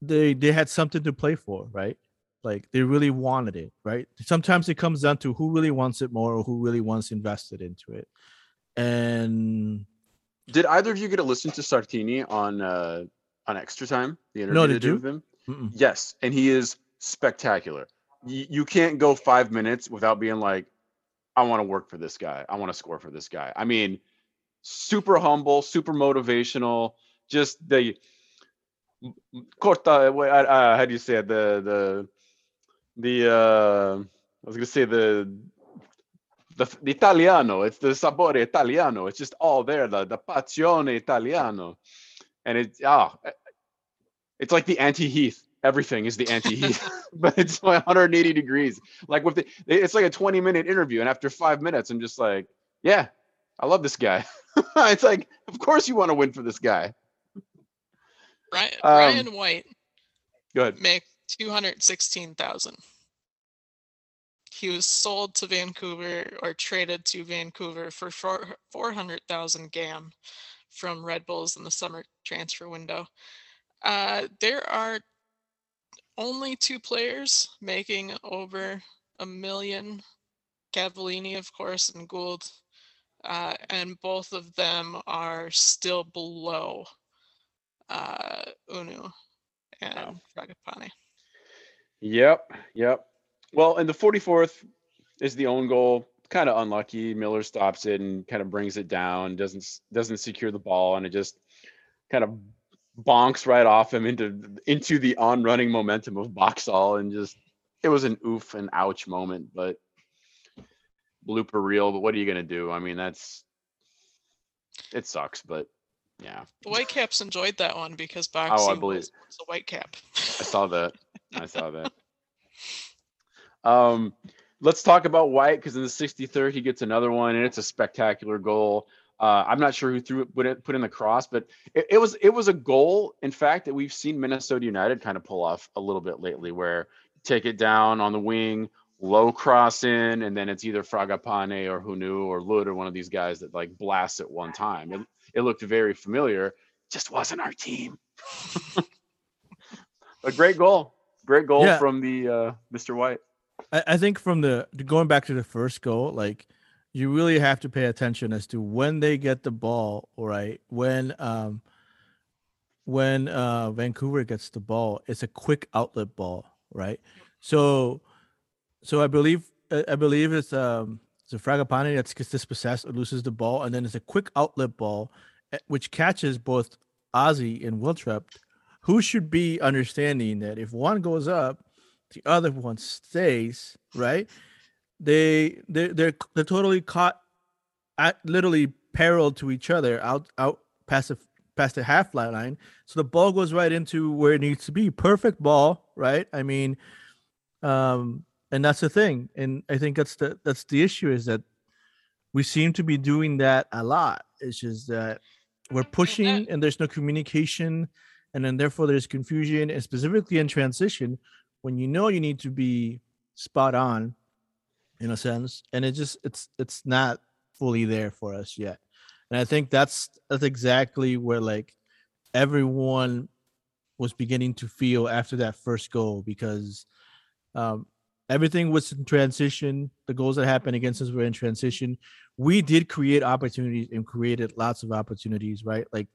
they they had something to play for, right? Like they really wanted it, right? Sometimes it comes down to who really wants it more or who really wants invested into it. And Did either of you get to listen to Sartini on uh on Extra Time? The interview No, did you? with him. mm-mm. Yes, and he is spectacular. You, you can't go five minutes without being like, I want to work for this guy. I want to score for this guy. I mean, super humble, super motivational. Just the corta. Uh, uh, how do you say it? The the the. Uh, I was gonna say the. The, the Italiano, it's the sapore Italiano. It's just all there. The the passione Italiano, and it's ah, it's like the anti Heath everything is the anti Heath, *laughs* *laughs* but it's 180 degrees. Like with the, it's like a 20 minute interview, and after five minutes, I'm just like, yeah, I love this guy. *laughs* it's like, of course you want to win for this guy. Brian, Um, Brian White Go ahead. make two hundred sixteen thousand. He was sold to Vancouver or traded to Vancouver for four hundred thousand GAM from Red Bulls in the summer transfer window. Uh, there are only two players making over a million. Cavallini, of course, and Gauld, uh, and both of them are still below uh, Hunou and Fragapane. Yep, yep. Well, and the 44th is the own goal. Kind of unlucky. Miller stops it and kind of brings it down. Doesn't doesn't secure the ball, and it just kind of bonks right off him into into the on running momentum of Boxall, and just it was an oof and ouch moment, but blooper reel. But what are you gonna do? I mean, that's it sucks, but yeah, The Whitecaps enjoyed that one because oh, boxing Oh, believe- was, was a Whitecap. I saw that. I saw that. Um, let's talk about White because in the 63rd he gets another one and it's a spectacular goal. Uh, I'm not sure who threw it, put it, put in the cross, but it, it was it was a goal. In fact, that we've seen Minnesota United kind of pull off a little bit lately, where take it down on the wing, low cross in, and then it's either Fragapane or Hunou or Lod or one of these guys that like blasts at one time. It, it looked very familiar. Just wasn't our team. *laughs* a great goal. Great goal Yeah. from the uh, Mr. White. I, I think from the going back to the first goal, like you really have to pay attention as to when they get the ball, right? When um when uh Vancouver gets the ball, it's a quick outlet ball, right? So so I believe I believe it's um it's a Fragapane that gets dispossessed or loses the ball, and then it's a quick outlet ball eh, which catches both Ozzy and Wil Trapp, who should be understanding that if one goes up, the other one stays, right? They they they're they're totally caught at literally parallel to each other out out past the past the half flat line. So the ball goes right into where it needs to be. Perfect ball, right? I mean, um, and that's the thing. And I think that's the that's the issue is that we seem to be doing that a lot. It's just that we're pushing and there's no communication, and then therefore there's confusion, and specifically in transition, when you know you need to be spot on, in a sense, and it just it's it's not fully there for us yet. And I think that's that's exactly where like everyone was beginning to feel after that first goal because um, everything was in transition. The goals that happened against us were in transition. We did create opportunities and created lots of opportunities, right? Like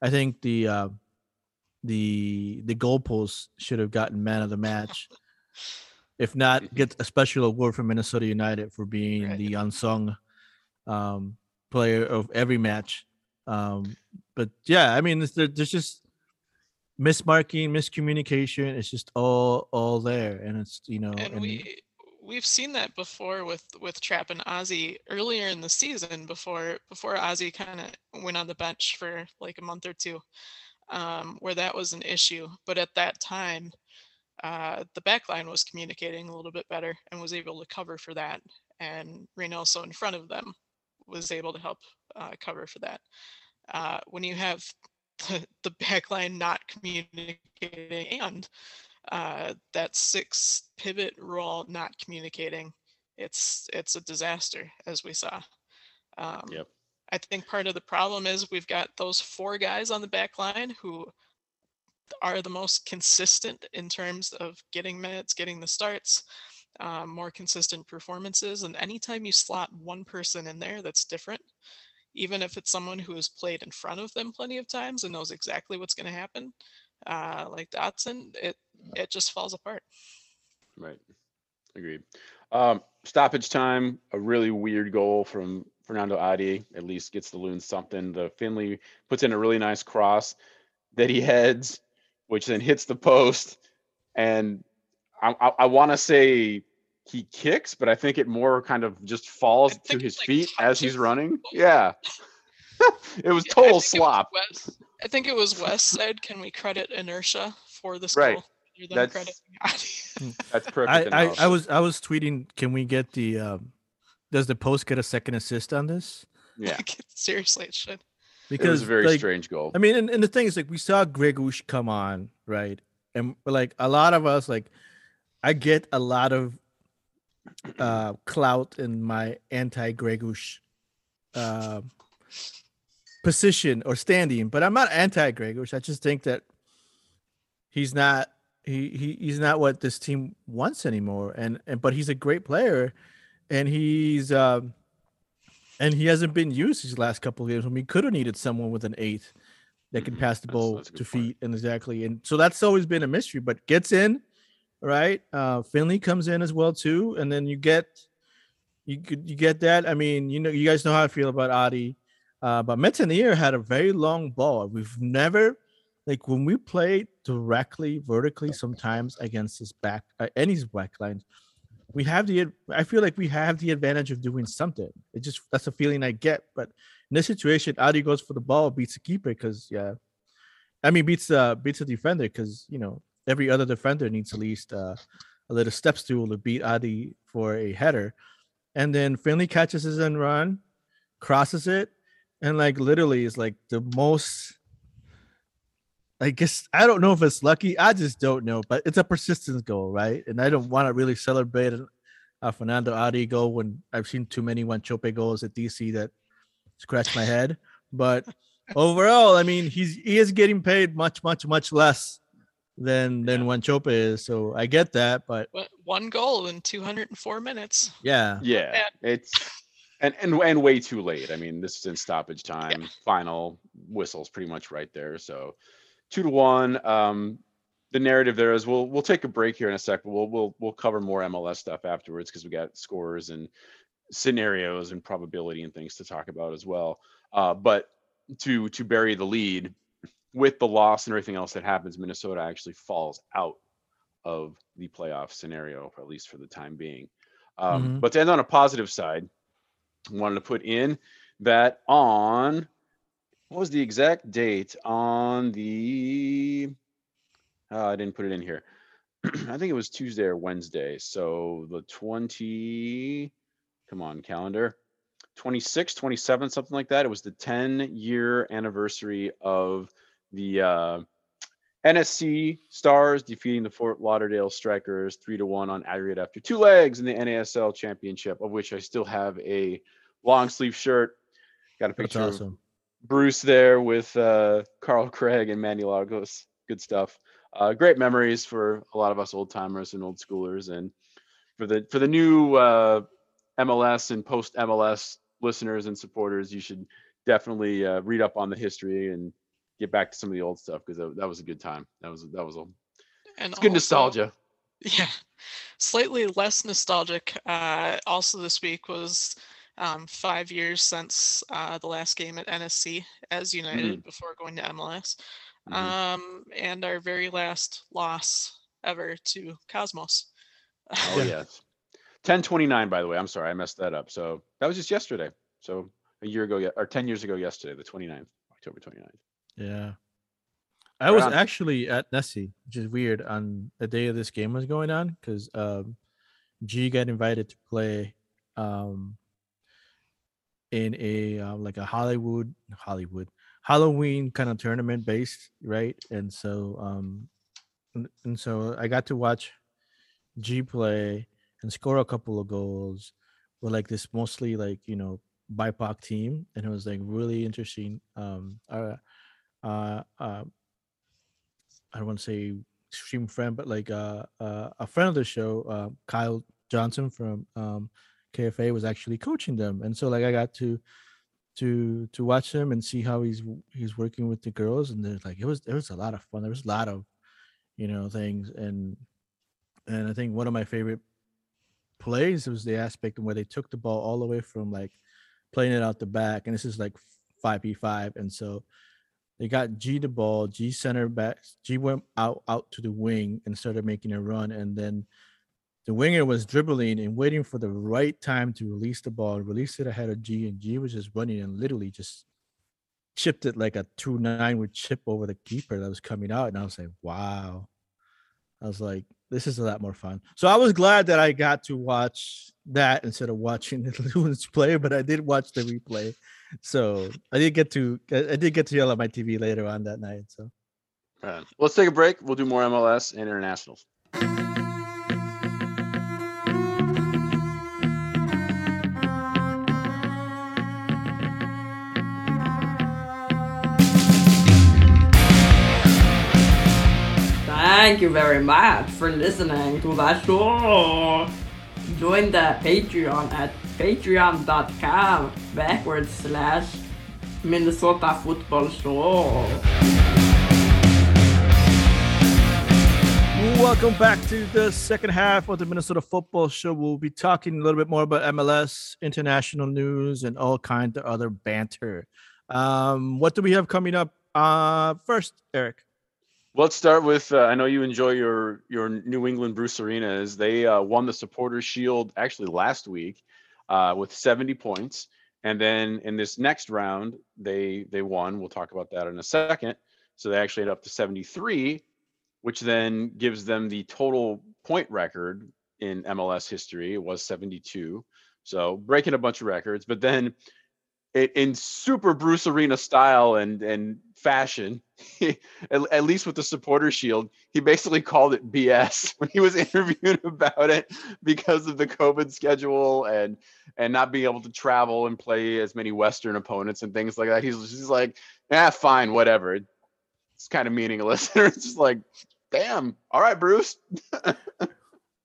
I think the uh, the the goalpost should have gotten man of the match. *laughs* if not, *laughs* get a special award from Minnesota United for being Right. the unsung um, player of every match. Um, but yeah, I mean, there, there's just mismarking, miscommunication. It's just all all there, and it's you know, and we we've seen that before with with Trapp and Ozzy earlier in the season before before Ozzy kind of went on the bench for like a month or two, um, where that was an issue. But at that time, uh, the back line was communicating a little bit better and was able to cover for that. And Reynoso in front of them was able to help uh, cover for that. Uh, when you have the, the back line not communicating and uh, that six pivot role not communicating, it's it's a disaster as we saw. Um, Yep. I think part of the problem is we've got those four guys on the back line who are the most consistent in terms of getting minutes, getting the starts, um, more consistent performances. And anytime you slot one person in there that's different, even if it's someone who has played in front of them plenty of times and knows exactly what's going to happen, uh, like Dotson, it it just falls apart. Right. Agreed. Um, stoppage time, a really weird goal from Fernando Adi, at least gets the Loons something. The Finlay puts in a really nice cross that he heads, which then hits the post. And I, I, I want to say he kicks, but I think it more kind of just falls to his like, feet as he's running. post. *laughs* Yeah. *laughs* it was Yeah, I total think it was slop. Wes- I think it was Wes said, "Can we credit inertia for this Right. goal?" than That's- crediting That's perfect. I, I, I was I was tweeting. Can we get the? Um, does the post get a second assist on this? yeah. *laughs* Seriously, it should. It was a very like, strange goal. I mean, and, and the thing is, like, we saw Gregus come on, right? And like a lot of us, like, I get a lot of uh clout in my anti-Gregus uh, position or standing, but I'm not anti-Gregus. I just think that he's not he, he he's not what this team wants anymore. And and but he's a great player, and he's um and he hasn't been used these last couple of games when we could have needed someone with an eight that can Mhm. pass the ball that's to feet and exactly. And so that's always been a mystery, but gets in, right? Uh Finlay comes in as well too, and then you get you could you get that. I mean, you know, you guys know how I feel about Adi. Uh, but Métanire had a very long ball. We've never like when we play directly vertically sometimes against his back uh, any back lines we have the i feel like we have the advantage of doing something. It just that's a feeling i get but in this situation adi goes for the ball beats the keeper because yeah i mean beats uh beats the defender because you know every other defender needs at least uh, a little step stool to beat adi for a header. And then finlay catches his end run crosses it and like literally is like the most I guess I don't know if it's lucky. I just don't know, but it's a persistence goal, right? And I don't want to really celebrate a, a uh, Fernando Adi goal when I've seen too many Wanchope goals at DC that scratch my head. But overall, I mean, he's he is getting paid much, much, much less than than Wanchope is. So I get that, but But one goal in 204 minutes. yeah, Yeah, it's and and and way too late. I mean, this is in stoppage time. Final whistle's pretty much right there. So two to one. Um, the narrative there is we'll we'll take a break here in a sec, but we'll we'll we'll cover more MLS stuff afterwards because we got scores and scenarios and probability and things to talk about as well. Uh, but to to bury the lead with the loss and everything else that happens, Minnesota actually falls out of the playoff scenario, at least for the time being. Um, Mhm. But to end on a positive side, I wanted to put in that on what was the exact date on the uh, I didn't put it in here. *clears throat* I think it was Tuesday or Wednesday. So the 20 come on calendar 26 27 something like that it was the 10 year anniversary of the uh, nsc stars defeating the fort lauderdale strikers three to one on aggregate after two legs in the nasl championship of which i still have a long sleeve shirt got a that's picture of awesome. Bruce there with uh, Carl *laughs* Craig and Manny Lagos. Good stuff. Uh, great memories for a lot of us old timers and old schoolers, and for the for the new uh, MLS and post MLS listeners and supporters, you should definitely uh, read up on the history and get back to some of the old stuff because that, that was a good time. That was that was a And it's good also- nostalgia. *laughs* Yeah, slightly less nostalgic. Uh, also, this week was um, five years since uh, the last game at NSC as United before going to MLS, Mhm. um, and our very last loss ever to Cosmos. Oh yes, ten twenty nine. By the way, I'm sorry I messed that up. So that was just yesterday. So a year ago, ye- or ten years ago yesterday, the 29th, October 29th. Yeah. I was actually at Nessie, which is weird, on the day of this game was going on because um, G got invited to play um, in a uh, like a Hollywood Hollywood Halloween kind of tournament based, right? And so um, and, and so I got to watch G play and score a couple of goals with like this mostly like you know BIPOC team, and it was like really interesting. Um, uh, uh, uh, I don't want to say extreme friend, but like uh, uh, a friend of the show, uh, Kyle Johnson from um, KFA was actually coaching them, and so like I got to to to watch him and see how he's he's working with the girls, and there's like it was there was a lot of fun. There was a lot of you know things, and and I think one of my favorite plays was the aspect where they took the ball all the way from like playing it out the back, and this is like five v five, and so they got G the ball, G center back, G went out out to the wing and started making a run, and then the winger was dribbling and waiting for the right time to release the ball, release it ahead of G, and G was just running and literally just chipped it like a two nine would chip over the keeper that was coming out, and I was like, wow. I was like, this is a lot more fun. So I was glad that I got to watch that instead of watching *laughs* the Loons play, but I did watch the replay. So I did get to I did get to yell at my TV later on that night. So. Let's take a break. We'll do more MLS and internationals. Thank you very much for listening to the show. Join the Patreon at patreon.com backwards slash Minnesota Football Show. Welcome back to the second half of the Minnesota Football Show. We'll be talking a little bit more about MLS, international news, and all kinds of other banter. Um, what do we have coming up? Uh, first, Eric. Let's start with. Uh, I know you enjoy your your New England Bruce Arena's. They uh, won the Supporters Shield actually last week uh, with 70 points, and then in this next round they they won. We'll talk about that in a second. So they actually ended up to 73, which then gives them the total point record in MLS history. It was 72, so breaking a bunch of records. But then in super Bruce Arena style and and fashion, *laughs* at, at least with the supporter shield, he basically called it BS *laughs* when he was *laughs* interviewed about it because of the COVID schedule and and not being able to travel and play as many Western opponents and things like that. He's just like, ah, fine, whatever. It's kind of meaningless. it's just like, damn, all right, Bruce.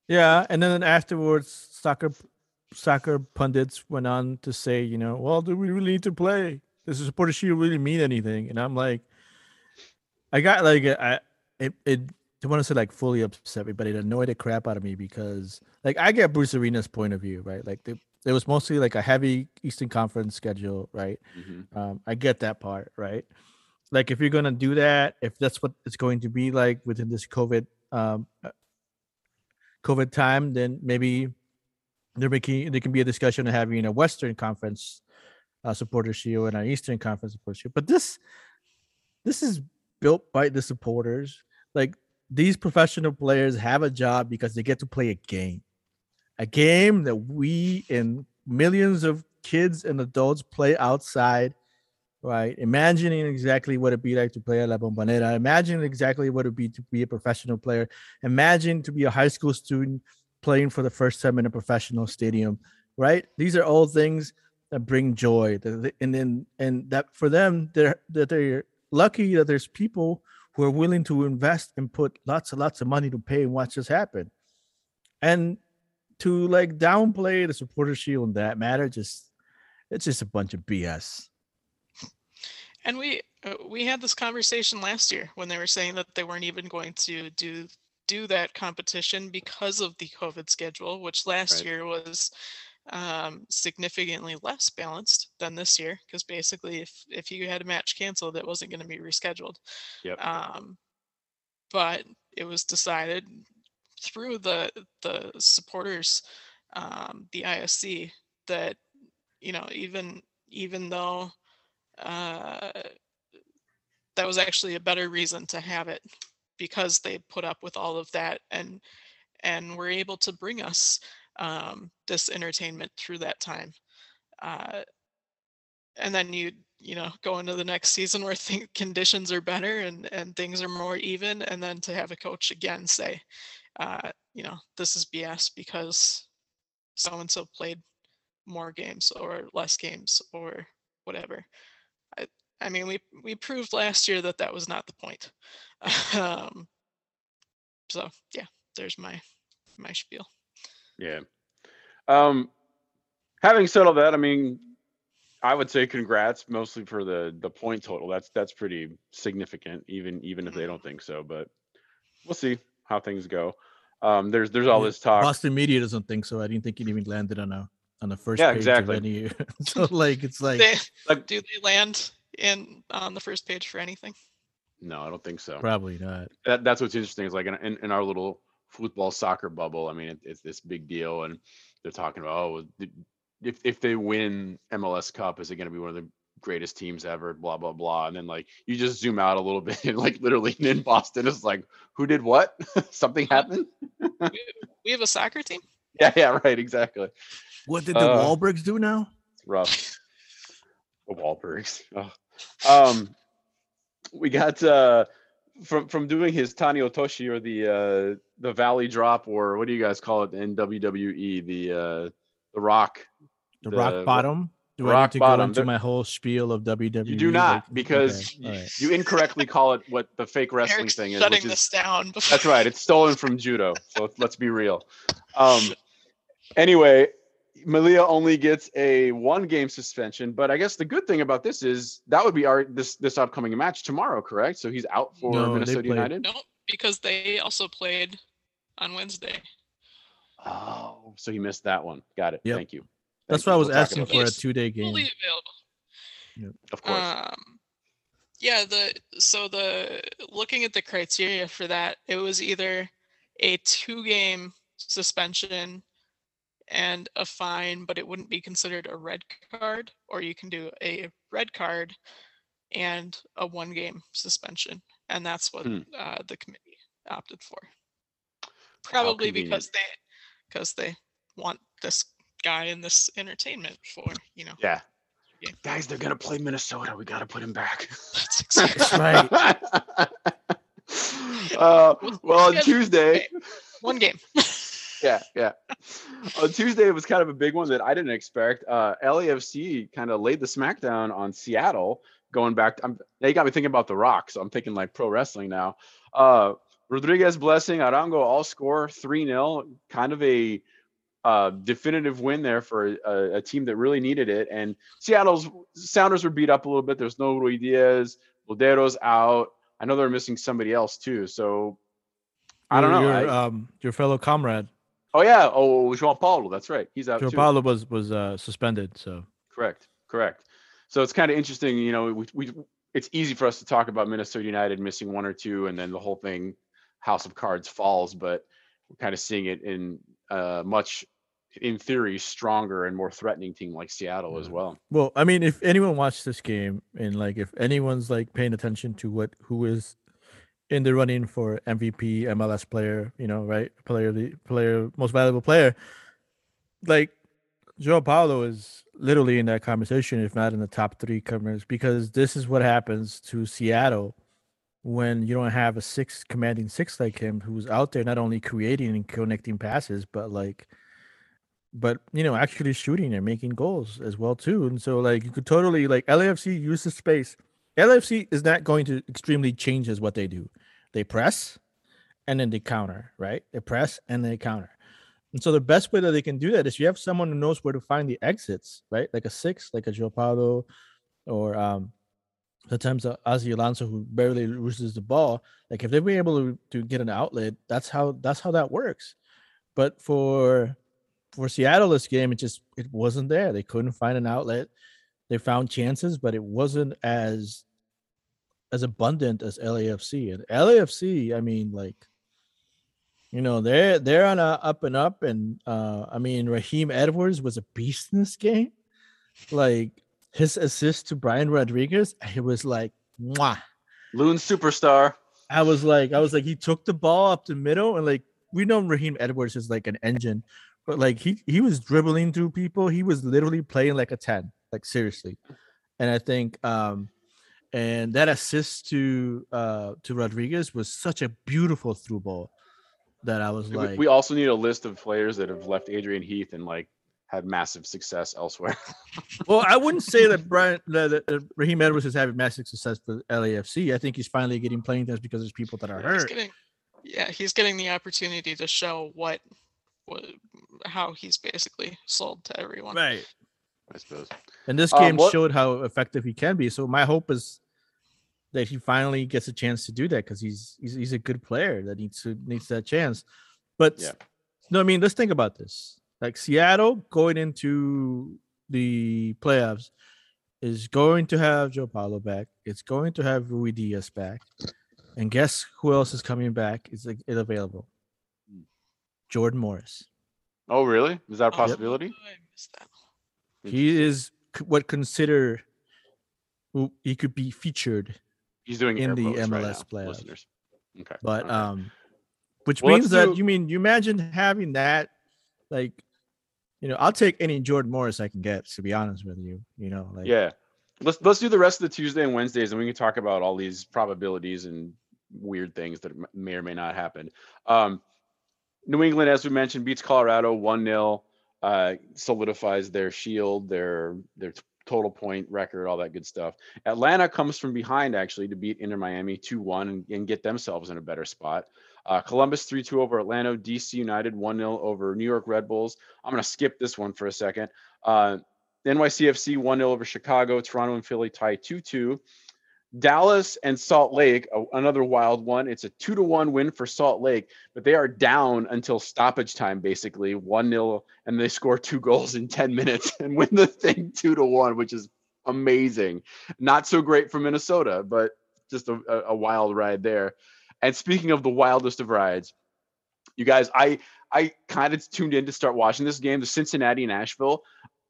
Yeah, and then afterwards, soccer soccer pundits went on to say, you know, well, do we really need to play? Does the supporter shield really mean anything? And I'm like, I got like, I it it I want to say like fully upset me, but it annoyed the crap out of me because like I get Bruce Arena's point of view, right? Like the, there was mostly like a heavy Eastern Conference schedule, right? Um, I get that part, right? Like if you're gonna do that, if that's what it's going to be like within this COVID um, uh, COVID time, then maybe there making there can be a discussion of having a Western Conference uh, supporter shield and an Eastern Conference supporter shield. But this this is built by the supporters. Like these professional players have a job because they get to play a game, a game that we and millions of kids and adults play outside. Right, imagining exactly what it'd be like to play at La Bombonera. Imagine exactly what it'd be to be a professional player. Imagine to be a high school student playing for the first time in a professional stadium, right? These are all things that bring joy. And then and that for them, they're that they're lucky that there's people who are willing to invest and put lots and lots of money to pay and watch this happen. And to like downplay the supporter shield in that matter, just it's just a bunch of BS. And we uh, we had this conversation last year when they were saying that they weren't even going to do do that competition because of the COVID schedule, which last Right. year was um, significantly less balanced than this year. Because basically, if if you had a match canceled, it wasn't going to be rescheduled. Yep. Um, but it was decided through the the supporters, um, the ISC, that you know even even though uh, that was actually a better reason to have it because they put up with all of that and and were able to bring us um, this entertainment through that time. Uh, and then you you know go into the next season where *laughs* conditions are better and and things are more even, and then to have a coach again say, uh, you know, this is BS because so and so played more games or less games or whatever. I I mean we we proved last year that that was not the point. *laughs* um, so yeah, there's my my spiel. Yeah. Um, having said all that, I mean, I would say congrats mostly for the the point total. That's that's pretty significant, even even if they don't think so. But we'll see how things go. Um, there's there's all this talk. Boston media doesn't think so. I didn't think it even landed on a on the first Yeah, page exactly. of any. *laughs* so like it's like they, like- do they land in on the first page for anything? No, I don't think so. probably not. that, that's what's interesting is like in, in, in our little football soccer bubble. I mean, it, it's this big deal, and they're talking about oh, if if they win MLS Cup, is it going to be one of the greatest teams ever, blah blah blah. And then like you just zoom out a little *laughs* bit and like literally *laughs* in Boston it's like, who did what? *laughs* Something happened? We have a soccer team. yeah, yeah, right, exactly. What did the Uh, Wahlbergs do now? It's rough. the Wahlbergs. Oh. Um, we got uh from from doing his Tani Otoshi or the uh the Valley Drop or what do you guys call it in WWE the uh the Rock. The, the- rock bottom. Do I rock need to bottom. go into There- my whole spiel of WWE? You do not like- because okay, y- all right. you incorrectly call it what the fake wrestling Eric's thing is. shutting Which is this down. Before. That's right. It's stolen from judo. So let's- let's be real. *laughs* Um, anyway, Malia only gets a one game suspension, but I guess the good thing about this is that would be our this this upcoming match tomorrow, correct? So he's out for No, Minnesota United. No, because they also played on Wednesday. Oh, so he missed that one. Got it. Yep. Thank you. That's Thank why I was We'll asking for a two-day game. Fully available. Of course. Um, yeah, the so the looking at the criteria for that, it was either a two-game suspension and a fine, but it wouldn't be considered a red card, or you can do a red card and a one-game suspension, and that's what Hmm. uh, the committee opted for. Probably convenient. because they because they want this guy in this entertainment for you know. yeah. yeah. Guys, they're gonna play Minnesota. We gotta put him back. That's *laughs* exactly right. *laughs* uh, well, on? Tuesday, one game. *laughs* yeah, yeah. On Tuesday, it was kind of a big one that I didn't expect. Uh, LAFC kind of laid the smackdown on Seattle, going back. I'm, now you got me thinking about The Rock, so I'm thinking like pro wrestling now. Uh, Rodriguez Blessing Arango all score 3 0. Kind of a uh, definitive win there for a, a team that really needed it. And Seattle's Sounders were beat up a little bit. There's no Rui Diaz, Lodeiro's out. I know they're missing somebody else too. So I don't know. Your, I- um, your fellow comrade, Oh yeah. Oh, João Paulo. That's right. He's out too. Paulo was was uh, suspended. So Correct. Correct. So it's kind of interesting. You know, we, we it's easy for us to talk about Minnesota United missing one or two, and then the whole thing, House of Cards falls. But we're kind of seeing it in uh, much, in theory, stronger and more threatening team like Seattle as well. Well, I mean, if anyone watched this game and like if anyone's like paying attention to what who is in the running for MVP, MLS player, you know, right? Player the player most valuable player, like João Paulo is literally in that conversation, if not in the top three comers, because this is what happens to Seattle when you don't have a six commanding six like him who's out there not only creating and connecting passes, but like but you know actually shooting and making goals as well too and so like you could totally like LAFC use the space LAFC is not going to extremely change as what they do. They press and then they counter right? They press and they counter. And so the best way that they can do that is you have someone who knows where to find the exits right? Like a six like a João Paulo or um sometimes uh, Ozzy Alonso who barely loses the ball. Like if they've been able to, to get an outlet that's how that's how that works. But for for Seattle this game, it just it wasn't there. They couldn't find an outlet. They found chances, but it wasn't as as abundant as LAFC. And LAFC, I mean, like, you know, they're they're on a up and up. And uh I mean, Raheem Edwards was a beast in this game. Like his assist to Brian Rodriguez, it was like mwah. Loon superstar. I was like, I was like, he took the ball up the middle, and like we know Raheem Edwards is like an engine, but like he he was dribbling through people. He was literally playing like a 10, like seriously. And I think um and that assist to uh to Rodriguez was such a beautiful through ball that I was We- like we also need a list of players that have left Adrian Heath and like had massive success elsewhere. *laughs* well, I wouldn't say that Brian that, that, that Raheem Edwards is having massive success for LAFC. I think he's finally getting playing times because there's people that are He's hurt. getting, yeah, he's getting the opportunity to show what, what, how he's basically sold to everyone. Right. I suppose. And this Um, game what- showed how effective he can be. So my hope is that he finally gets a chance to do that because he's, he's he's a good player that needs to needs that chance. But Yeah. no, I mean let's think about this. Like Seattle going into the playoffs is going to have João Paulo back. It's going to have Ruidíaz back. And guess who else is coming back? Is it available? Jordan Morris. Oh, really? Is that a Oh, possibility? I missed that. He is what consider who he could be featured He's doing in the right MLS now, playoffs. listeners. Okay. But okay. um, which Well, means that do- you mean you imagine having that, like, you know, I'll take any Jordan Morris I can get. To be honest with you, you know, like, yeah. Let's let's do the rest of the Tuesday and Wednesdays, and we can talk about all these probabilities and weird things that may or may not happen. Um, New England, as we mentioned, beats Colorado one 0 uh, solidifies their shield, their their total point record, all that good stuff. Atlanta comes from behind actually to beat Inter Miami 2-1 and, and get themselves in a better spot. Uh, Columbus 3-2 over Atlanta, DC United 1-0 over New York Red Bulls. I'm going to skip this one for a second. Uh, NYCFC 1-0 over Chicago, Toronto and Philly tie 2-2. Dallas and Salt Lake, another wild one. It's a two to one win for Salt Lake, but they are down until stoppage time, basically one 0 and they score two goals in 10 minutes *laughs* and win the thing two to one, which is amazing. Not so great for Minnesota, but just a, a, wild ride there. And speaking of the wildest of rides, you guys, I I kind of tuned in to start watching this game, the Cincinnati Nashville.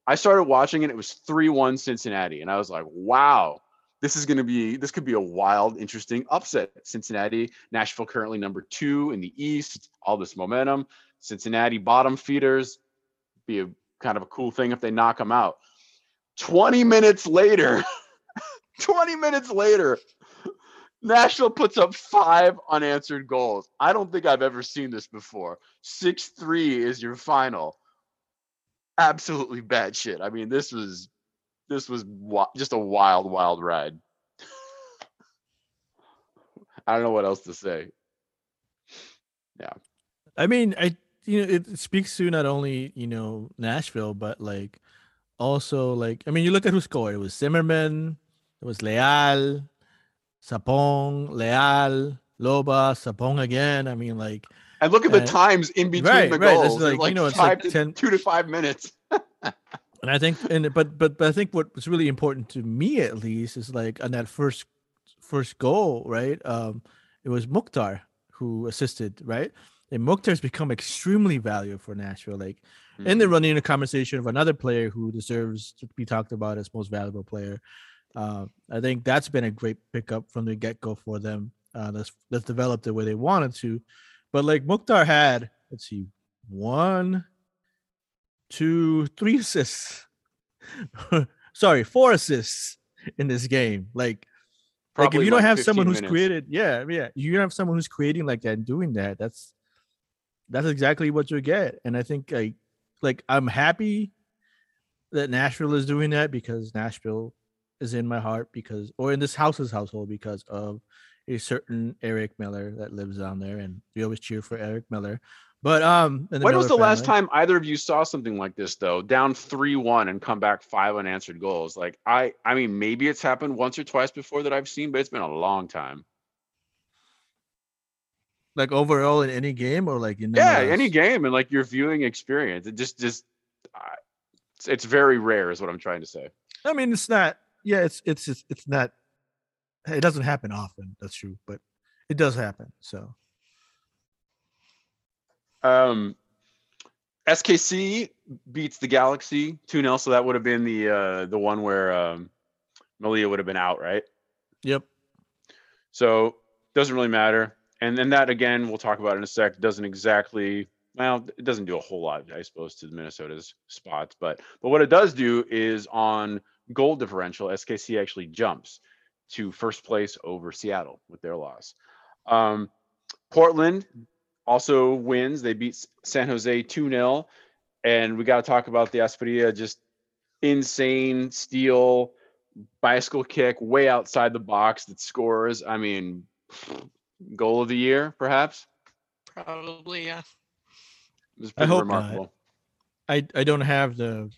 I started watching and it was 3-1 Cincinnati. And I was like, wow, this is going to be this could be a wild interesting upset. Cincinnati nashville currently number two in the east all this momentum. Cincinnati bottom feeders be a kind of a cool thing if they knock them out. 20 minutes later *laughs* 20 minutes later nashville puts up five unanswered goals. I don't think i've ever seen this before. 6-3 is your final. Absolutely bad shit. I mean this was this was just a wild, wild ride. *laughs* I don't know what else to say. Yeah. I mean, I you know it speaks to not only you know Nashville, but like also like I mean, you look at who scored. It was Zimmerman, it was Leal, Sapong, Leal, Loba, Sapong again. I mean, like And look at the Uh, times in between right, the right, goals. like, like, you know, it's five like to, 10 two to five minutes. *laughs* And I think, and but but but I think what was really important to me at least is like on that first first goal, right? Um, it was Mukhtar who assisted, right? And Mukhtar's become extremely valuable for Nashville. Like, and Mm-hmm. they're running in a conversation of another player who deserves to be talked about as most valuable player. Uh, I think that's been a great pickup from the get go for them. Uh, that's that's developed the way they wanted to, but like Mukhtar had, let's see, one, two, three assists. *laughs* Sorry, four assists in this game. Like, like if Probably you don't have someone 15 who's minutes. created, yeah, yeah, you don't have someone who's creating like that and doing that. That's that's exactly what you get. And I think like like I'm happy that Nashville is doing that because Nashville is in my heart because or in this house's household because of a certain Eric Miller that lives down there and we always cheer for Eric Miller. But um When was the Miller last time either of you saw something like this though? Down three one and come back five unanswered goals. Like I, I mean, maybe it's happened once or twice before that I've seen, but it's been a long time. like overall in any game or like in Yeah, MLS? any game and like your viewing experience. It just, just, it's, it's very rare, is what I'm trying to say. I mean, it's not. Yeah, it's it's it's, it's not. It doesn't happen often. That's true, but it does happen. So Um, SKC beats the Galaxy 2 0. So that would have been the uh, the one where um, Malia would have been out, right? yep. So doesn't really matter. And then that again, we'll talk about in a sec. Doesn't exactly well, it doesn't do a whole lot, I suppose, to Minnesota's spots. But but what it does do is on goal differential, SKC actually jumps to first place over Seattle with their loss. Um, Portland also wins. They beat San Jose 2 0. And we got to talk about the Asprilla just insane steal, bicycle kick way outside the box that scores. I mean, goal of the year, perhaps. Probably, yeah. It was I pretty hope not. I I don't have the.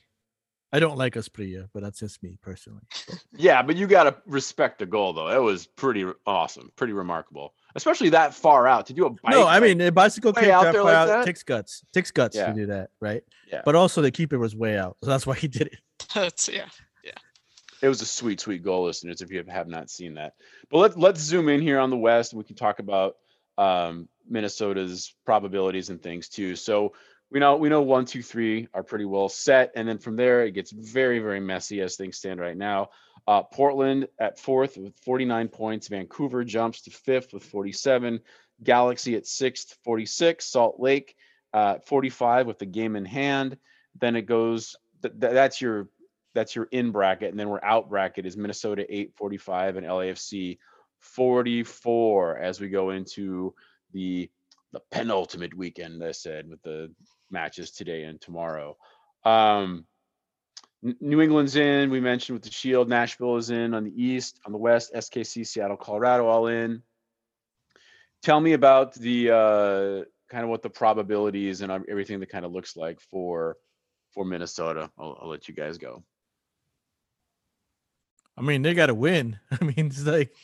I don't like Asprilla, but that's just me personally. *laughs* Yeah, but you got to respect the goal, though. It was pretty awesome, pretty remarkable, especially that far out to do a bike. no, I mean a bicycle way kick out that there far like out that? takes guts. Takes guts Yeah. to do that, right? Yeah. But also the keeper was way out, so that's why he did it. *laughs* *laughs* That's yeah. Yeah. It was a sweet, sweet goal, listeners. If you have- have not seen that, but let let's zoom in here on the West. And we can talk about um, Minnesota's probabilities and things too. So we know we know one, two, three are pretty well set, and then from there it gets very, very messy as things stand right now. Uh, Portland at fourth with 49 points. Vancouver jumps to fifth with 47. Galaxy at sixth, 46. Salt Lake uh, 45 with the game in hand. Then it goes. Th- th- that's your that's your in bracket, and then we're out bracket is Minnesota 845 and LAFC 44 as we go into the the penultimate weekend. I said with the matches today and tomorrow. Um, New England's in. We mentioned with the Shield. Nashville is in on the East. On the West, SKC, Seattle, Colorado, all in. Tell me about the uh, kind of what the probabilities and um, everything that kind of looks like for for Minnesota. I'll, I'll let you guys go. I mean, they got to win. *laughs* I mean, it's like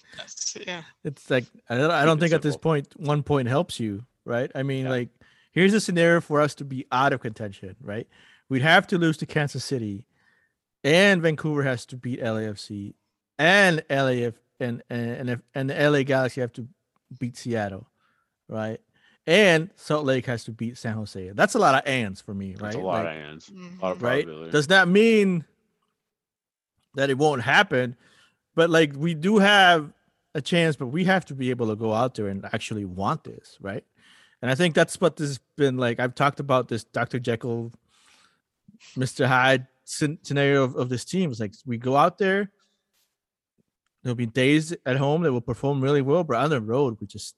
yeah. it's like I don't, I don't it think at this point one point helps you, right? I mean, Yeah. like here's a scenario for us to be out of contention, right? We'd have to lose to Kansas City, and Vancouver has to beat LAFC, and LAF and and and, if, and the LA Galaxy have to beat Seattle, right? And Salt Lake has to beat San Jose. That's a lot of ands for me, right? That's a lot Like, of hands. A mm-hmm. lot of right? Does not mean that it won't happen, but like we do have a chance, but we have to be able to go out there and actually want this, right? And I think that's what this has been like. I've talked about this Dr. Jekyll, Mr. Hyde scen- scenario of, of this team. It's like we go out there, there'll be days at home that will perform really well, but on the road, we just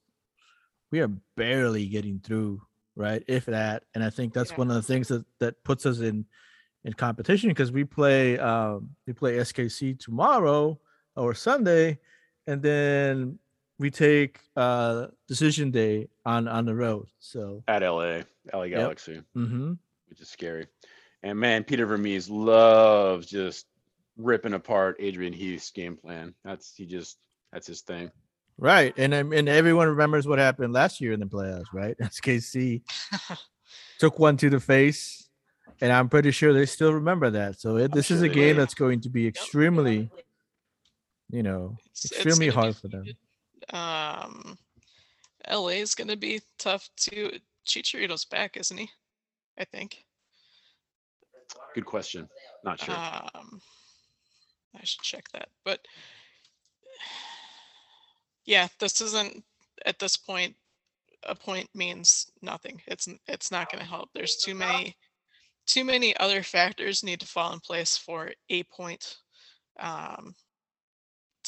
we are barely getting through, right? If that. And I think that's Yeah. one of the things that that puts us in in competition because we play um we play SKC tomorrow or Sunday, and then we take uh decision day on on the road. So at LA, LA Galaxy, hmm which is scary. And man, Peter Vermes loves just ripping apart Adrian Heath's game plan. That's he just that's his thing. right. And and everyone remembers what happened last year in the playoffs, right? *laughs* SKC took one to the face, and I'm pretty sure they still remember that. So it, this is a game do. that's going to be extremely, you know, It's- it's extremely gonna be hard for them. Um, LA is going to be tough too. Chicharito's back, isn't he? I think. Good question. Not sure. Um, I should check that. But yeah, this isn't at this point. A point means nothing. It's it's not going to help. There's too many, too many other factors need to fall in place for a point, um,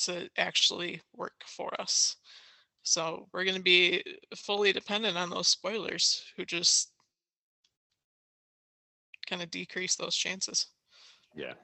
to actually work for us. So we're going to be fully dependent on those spoilers who just kind of decrease those chances. Yeah.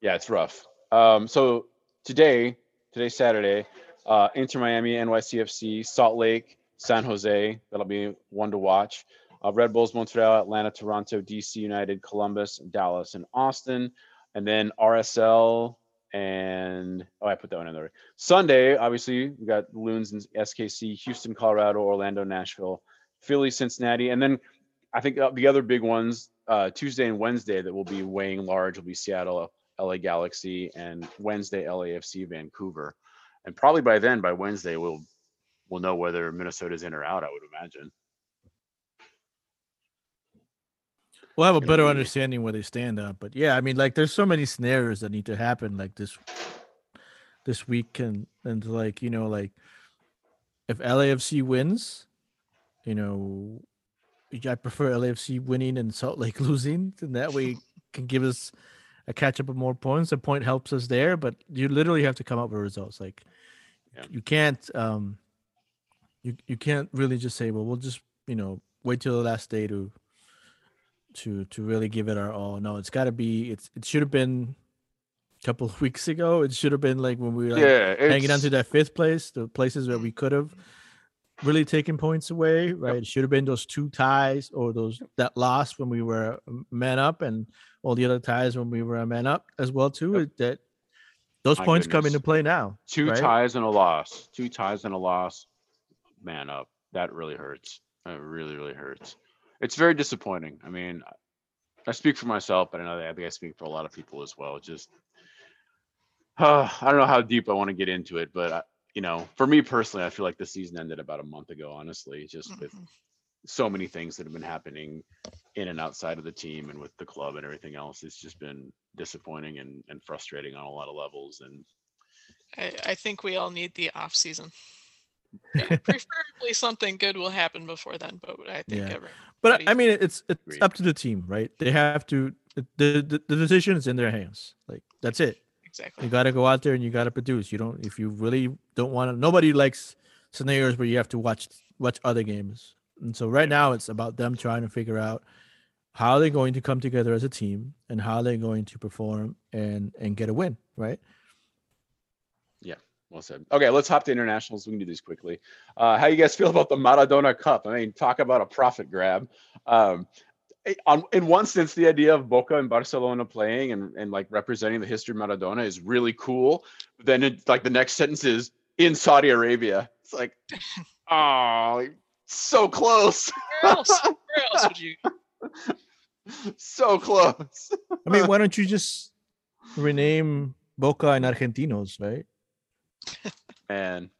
Yeah, it's rough. Um, so today, today's Saturday, uh, Inter Miami, NYCFC, Salt Lake, San Jose. That'll be one to watch. Uh, Red Bulls, Montreal, Atlanta, Toronto, DC United, Columbus, Dallas, and Austin. And then RSL and oh, I put that one in there. Sunday, obviously, we got Loons and SKC, Houston, Colorado, Orlando, Nashville, Philly, Cincinnati, and then I think uh, the other big ones uh, Tuesday and Wednesday that will be weighing large will be Seattle, LA Galaxy, and Wednesday LAFC Vancouver. And probably by then, by Wednesday, we'll we'll know whether Minnesota's in or out. I would imagine. We'll have a better be- understanding where they stand up. But yeah, I mean, like, there's so many scenarios that need to happen, like this, this week, and and like you know, like if LAFC wins, you know, I prefer LAFC winning and Salt Lake *laughs* losing, and that way can give us a catch up of more points. A point helps us there, but you literally have to come up with results. Like Yeah. you can't, um, you you can't really just say, well, we'll just you know wait till the last day to to to really give it our all. No, it's got to be. It's it should have been a couple of *laughs* weeks ago. It should have been like when we were like, yeah, hanging on to that fifth place, the places where we could have really taken points away. Right, it should have been those two ties or those that loss when we were um, man up, and all the other ties when we were a man up as well too. Yep. That those My points come into play now. two right? ties and a loss. Two ties and a loss. Man up. That really hurts. It really, really hurts. It's very disappointing. I mean, I speak for myself, but I know that I think I speak for a lot of people as well. Just, uh, *sighs* I don't know how deep I want to get into it, but I, you know, for me personally, I feel like the season ended about a month ago. Honestly, just with Mhm. so many things that have been happening in and outside of the team and with the club and everything else. It's just been disappointing and, and frustrating on a lot of levels. And I, I think we all need the off season. Yeah, *laughs* preferably something good will happen before then, but I think Yeah. But I mean, it's it's Agreed. up to the team, right? They have to. The, the the decision is in their hands. Like that's it. exactly. You got to go out there and you got to produce. You don't if you really don't want to. Nobody likes scenarios where you have to watch watch other games. And so right now it's about them trying to figure out how they're going to come together as a team and how they're going to perform and and get a win, right? Well said. Okay, let's hop to internationals. We can do these quickly. Uh, how you guys feel about the Maradona Cup? I mean, talk about a profit grab. Um, eh, on, in one sense, the idea of Boca and Barcelona playing and, and like representing the history of Maradona is really cool. Then it's like the next sentence is in Saudi Arabia. It's like, *laughs* oh, so close, Where else? Where else would you? so close. I mean, *laughs* why don't you just rename Boca and Argentinos, right? *laughs* Man,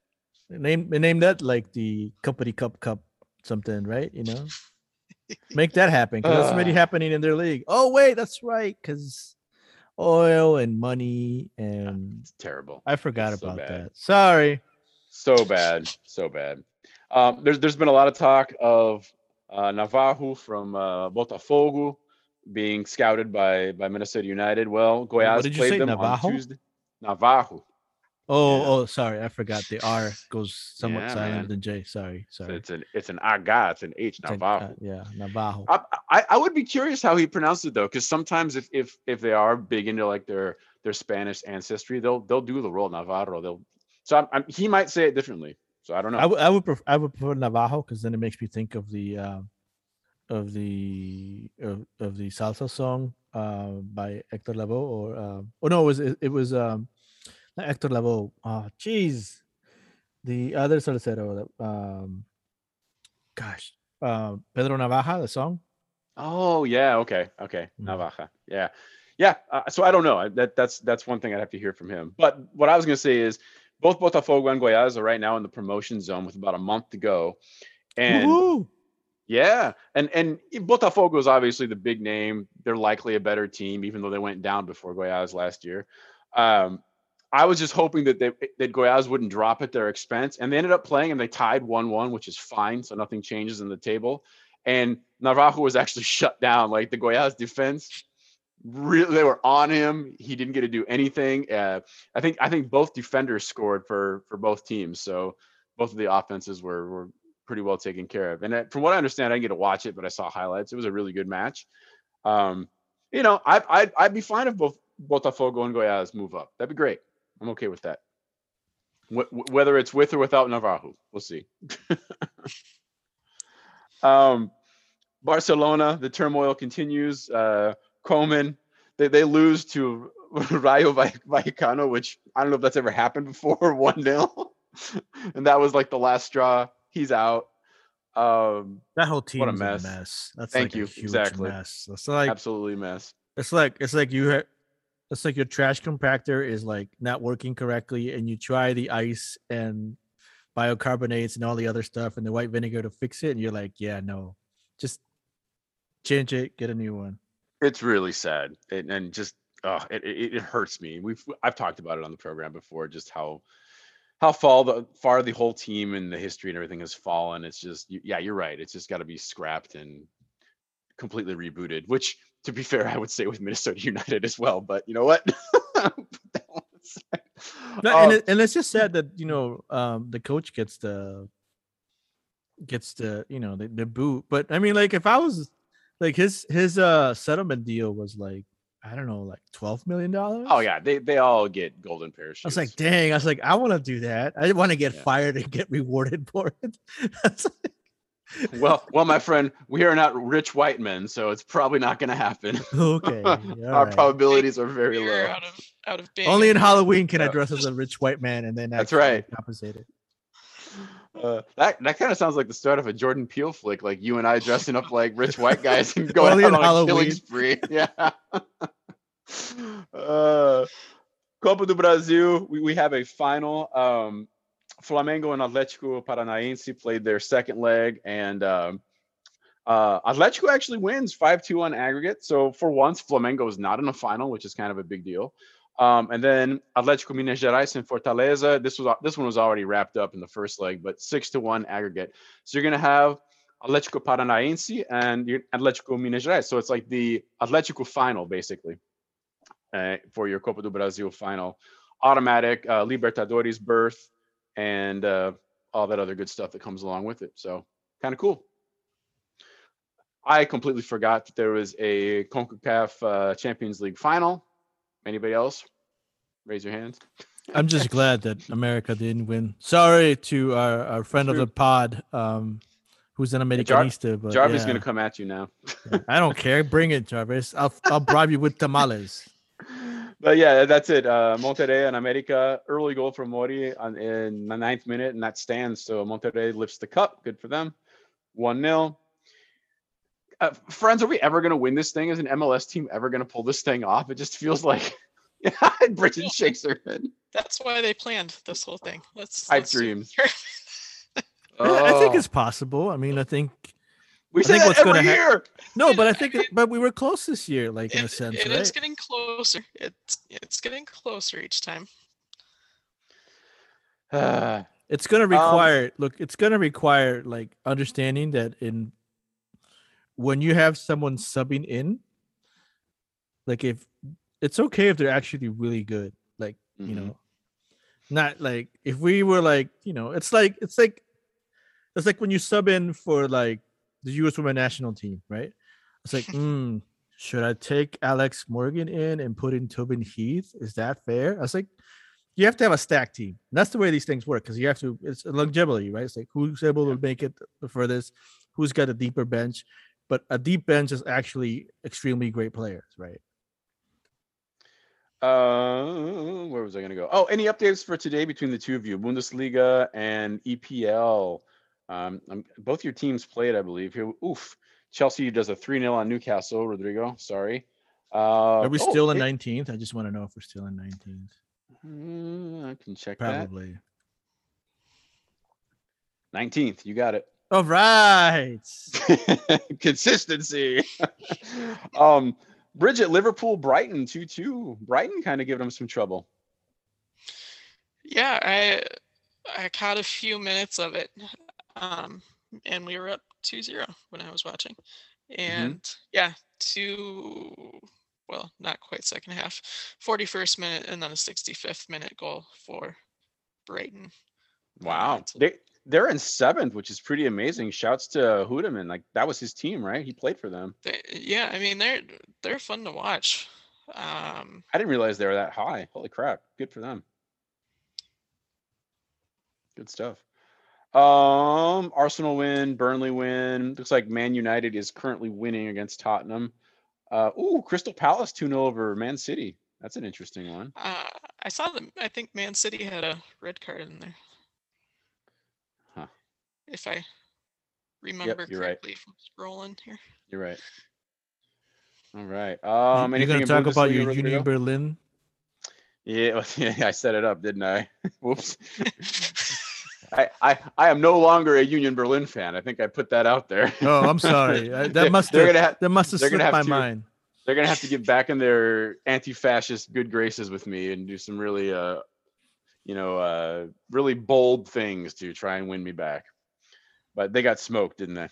Name name that like the company cup cup something, right? You know, make that happen because that's already Uh. happening in their league. Oh wait, that's right, because oil and money and it's terrible. I forgot It's about bad. that. Sorry. So bad, so bad. Um, there's there's been a lot of talk of uh, Navajo from uh, Botafogo being scouted by by Minnesota United. Well, Goiás played say, them Navajo? on Tuesday. Navajo. Oh, Yeah. oh, sorry, I forgot. The R goes somewhat Yeah, silent man. than J. Sorry, So sorry. it's an it's an aga, it's an H. It's an- Navajo. uh, yeah, Navajo. I, I I would be curious how he pronounced it though, because sometimes if if if they are big into like their their Spanish ancestry, they'll they'll do the role Navarro. They'll so I'm, I'm, he might say it differently. So I don't know. I would I would pref- I would prefer Navajo because then it makes me think of the uh, of the of, of the salsa song uh, by Hector Lavoe or uh, oh no it was it, it was um Hector Lavoe oh jeez the other salsero um gosh uh, Pedro Navaja the song Oh yeah, okay, okay, Mhm. Navaja, yeah, yeah. Uh, so I don't know. I- That that's that's one thing I'd have to hear from him. But what I was gonna say is, both Botafogo and Goiás are right now in the promotion zone with about a month to go, and Woohoo! yeah, and and Botafogo is obviously the big name. They're likely a better team, even though they went down before Goiás last year. Um, I was just hoping that they that Goiás wouldn't drop at their expense, and they ended up playing and they tied one-one, which is fine, so nothing changes in the table. And Navajo was actually *laughs* shut down. Like the Goiás defense, really, they were on him. He didn't get to do anything. Uh, I think I think both defenders scored for for both teams, so both of the offenses were were pretty well taken care of. And uh, from what I understand, I didn't get to watch it, but I saw highlights. It was a really good match. Um, you know, I, I'd, I'd be fine if both Botafogo and Goiás move up. That'd be great. I'm okay with that. Wh- wh- whether it's with or without Navarro, we'll see. *laughs* um, Barcelona, the turmoil continues. Uh, Koeman, they, they lose to *laughs* Rayo Vallecano, which I don't know if that's ever happened before, *laughs* 1 0. and that was like the last straw. He's out. Um, that whole team What a is mess. a mess that's Thank like you. Exactly. mess it's like absolutely a mess. It's like it's like you ha- it's like your trash compactor is like not working correctly, and you try the ice and biocarbonates and all the other stuff and the white vinegar to fix it, and you're like, yeah, no, just change it, get a new one. It's really sad, and, and just oh, it, it it hurts me. We've I've talked about it on the program before, just how how far the far the whole team and the history and everything has fallen. It's just yeah, you're right. It's just got to be scrapped and completely rebooted. Which, to be fair, I would say with Minnesota *laughs* United as well. But you know what? Put *laughs* that one aside. No, Um, and it, and it's just sad that you know um, the coach gets the gets the you know the, the boot. But I mean, like if I was like his his uh settlement deal was like I don't know like twelve million dollars. oh yeah, they they all get golden parachutes. I was like, dang, I was like, I want to do that. I want to get Yeah. fired and get rewarded for it. *laughs* That's *laughs* like, well, well, my friend, we are not rich white men, so it's probably not going to happen. *laughs* okay. *laughs* Our all right. probabilities are very You're low. out of out of Only in Halloween can I dress as a rich white man and then That's right. compensated. Uh, that that kind of sounds like the start of a Jordan Peele flick, like you and I dressing up like rich white guys and going Only out on on a killing Halloween. spree. Yeah. uh, Copa do Brasil, we, we have a final. Um, Flamengo and Atletico Paranaense played their second leg, and um, Uh, Atletico actually wins 5-2 on aggregate. So for once, Flamengo is not in a final, which is kind of a big deal. Um, and then Atletico Minas Gerais and Fortaleza. This was this one was already wrapped up in the first leg, but six to one aggregate. So you're gonna have Atletico Paranaense and Atletico Minas Gerais. So it's like the Atletico final, basically, uh, for your Copa do Brasil final. Automatic uh, Libertadores berth and uh, all that other good stuff that comes along with it. So kind of cool. I completely forgot that there was a CONCACAF uh, Champions League final. Anybody else? Raise your hands. *laughs* I'm just glad that America didn't win. Sorry to our, our friend of the pod, um, who's an Jar- Americanista. but Jarvis is yeah. gonna come at you now. *laughs* I don't care. Bring it, Jarvis. I'll I'll bribe you with tamales. But yeah, that's it. Uh, Monterrey and America early goal from Mori on, in the ninth minute, and that stands. So Monterrey lifts the cup. Good for them. One 0 uh, Friends, are we ever going to win this thing? Is an MLS team ever going to pull this thing off? It just feels like. *laughs* Yeah, Bridget shakes her head. That's why they planned this whole thing. Let's I let's do- dreams. *laughs* I- I think Oh. it's possible. I mean, I think We I say think that what's every gonna hap- year. no, but I think, it, but we were close this year, like in a sense, it right? is getting closer. It's it's getting closer each time. Uh, *sighs* It's gonna Um, require look, it's gonna require like understanding that in when you have someone subbing in, like if it's okay if they're actually really good, like you Mhm. know, not like if we were like you know, it's like it's like it's like when you sub in for like the U.S. women's national team, right? It's like, *laughs* hmm, should I take Alex Morgan in and put in Tobin Heath? Is that fair? I was like, you have to have a stack team. And that's the way these things work because you have to. It's longevity, right? It's like who's able to make it the furthest, who's got a deeper bench, but a deep bench is actually extremely great players, right? Uh, where was I going to go? Oh, any updates for today between the two of you, Bundesliga and EPL? Um, um, both your teams played, I believe. Here, oof. Chelsea does a 3 0 on Newcastle, Rodrigo. Sorry. Uh, Are we oh, still in it- nineteenth? I just want to know if we're still in nineteenth. Mm, I can check Probably. that. 19th. You got it. All right. *laughs* Consistency. *laughs* um, Bridget, Liverpool, Brighton, 2 2. Brighton kind of giving them some trouble. Yeah, I I caught a few minutes of it. Um and we were up 2-0 when I was watching. And yeah, two well, not quite second half. 41st minute and then a 65th minute goal for Brighton. Wow. They they're in seventh, which is pretty amazing. Shouts to Hudeman. Like that was his team, right? He played for them. They, yeah, I mean they're they're fun to watch. Um I didn't realize they were that high. Holy crap. Good for them. Good stuff. Um Arsenal win, Burnley win. Looks like Man United is currently winning against Tottenham. Uh ooh, Crystal Palace 2-0 over Man City. That's an interesting one. uh, I saw them I think Man City had a red card in there. Huh. If I remember you're right. correctly from scrolling here. You're right. All right. You- Um You're anything gonna talk about Bundesliga, your Rodrigo? Union Berlin. Yeah, *laughs* yeah, I set it up, didn't I? *laughs* Whoops. *laughs* I, I I am no longer a Union Berlin fan. I think I put that out there. Oh, I'm *laughs* sorry. They're- that must have that must have slipped my to- mind. they're gonna have to get back in their anti-fascist good graces with me and do some really uh you know uh really bold things to try and win me back. But they got smoked, didn't they?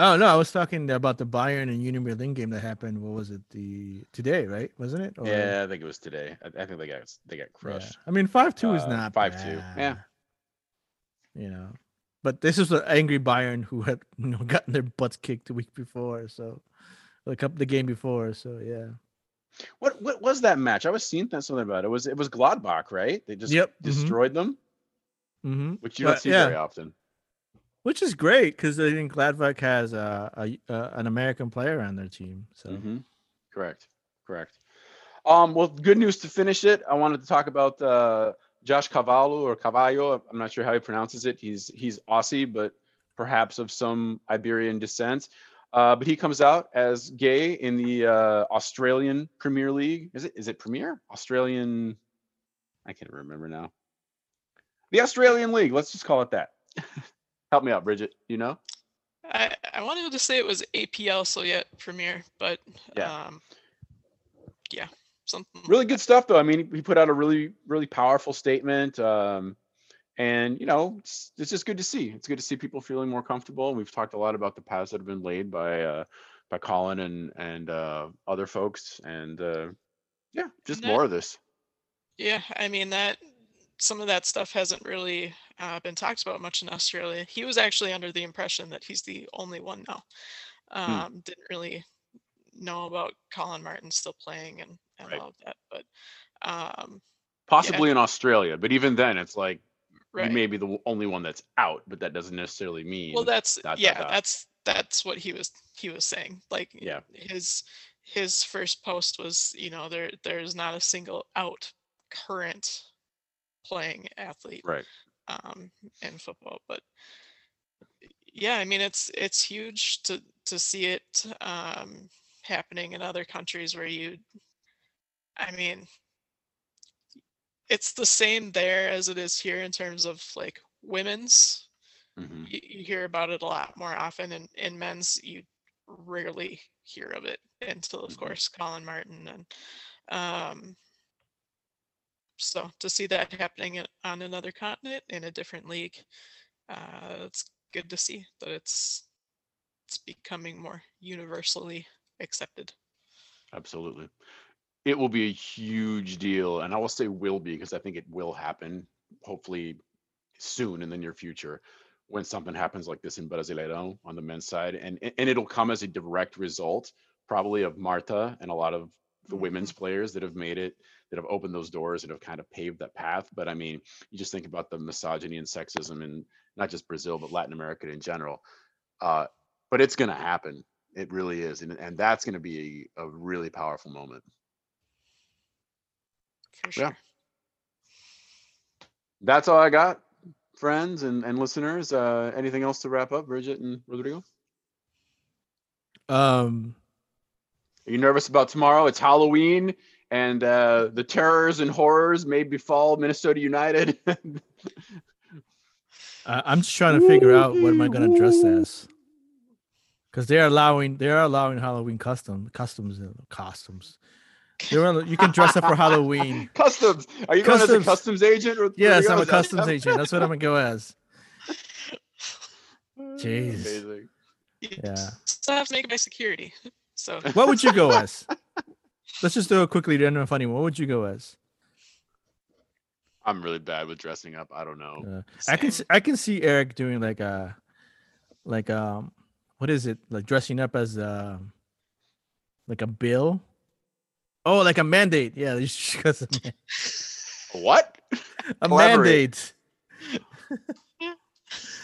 Oh no, I was talking about the Bayern and Union Berlin game that happened. What was it? The today, right? Wasn't it? Or- Yeah, I think it was today. I, I think they got they got yeah. crushed. I mean, five two is Uh, not 5-2, yeah. You know, but this is an angry Bayern who had *laughs* you know gotten their butts kicked the week before, so like up the game before. So yeah. What what was that match? I was seeing that something about it. it was it was Gladbach, right? They just Yep, mhm. destroyed them, Mm-hmm. which you don't But, see yeah. very often. Which is great because I think Gladbach has uh, a, uh, an American player on their team. So Mhm. Correct. Correct. Um, well, good news to finish it. I wanted to talk about uh, Josh Cavallo or Cavallo. I'm not sure how he pronounces it. He's he's Aussie, but perhaps of some Iberian descent. Uh, but he comes out as gay in the uh, Australian Premier League. Is it is it Premier? Australian? I can't remember now. The Australian League. Let's just call it that. *laughs* Help me out, Bridget. You know? I I wanted to say it was APL so yet Premier, but Yeah. um, yeah, something really good stuff though. I mean, he put out a really, really powerful statement. Um, and you know, it's, it's just good to see. It's good to see people feeling more comfortable. And we've talked a lot about the paths that have been laid by uh, by Collin and and uh, other folks. And uh, yeah, just that- more of this. Yeah, I mean that some of that stuff hasn't really uh, been talked about much in Australia. He was actually under the impression that he's the only one now. Um, Didn't really know about Collin Martin still playing and, and Right. all of that, but um, Possibly in Australia, but even then, it's like right. you may be the only one that's out, but that doesn't necessarily mean. well, that's dot, dot, yeah, dot. that's that's what he was he was saying. Like Yeah. his his first post was, you know, there there's not a single out current playing athlete right. um, in football. But yeah, I mean, it's it's huge to to see it um, happening in other countries where you, I mean, it's the same there as it is here in terms of like women's. hmm You, you hear about it a lot more often, and in men's, you rarely hear of it until, of Mhm. course, Collin Martin and. Um, so to see that happening on another continent in a different league, uh, it's good to see that it's it's becoming more universally accepted. Absolutely. It will be a huge deal. And I will say will be because I think it will happen, hopefully soon in the near future, when something happens like this in Brasileirão on the men's side. And, and it'll come as a direct result, probably of Marta and a lot of the women's players that have made it, that have opened those doors and have kind of paved that path. But I mean, you just think about the misogyny and sexism in not just Brazil, but Latin America in general. Uh, but it's going to happen. It really is. And, and that's going to be a, a really powerful moment. For Yeah. sure. That's all I got, friends and, and listeners. Uh, anything else to wrap up, Bridget and Rodrigo? Um, Are you nervous about tomorrow? It's Halloween and uh, the terrors and horrors may befall Minnesota United. *laughs* I, I'm just trying to figure out what am I gonna dress as. Because they're allowing they are allowing Halloween custom customs uh, costumes. They're al- you can dress up for Halloween. *laughs* customs. Are you going as a Customs. customs agent? Ro- Yes, I'm a Is that- customs *laughs* agent. That's what I'm gonna go as. *laughs* Jeez. Amazing. You Yeah. still have to make it by security. So What would you go as? Let's just do it quickly. Random and funny. one. What would you go as? I'm really bad with dressing up. I don't know. Uh, I can see, I can see Eric doing like a like um what is it like dressing up as a like a bill. Oh, like a mandate. Yeah, you should *laughs* a, man- What? a mandate. *laughs*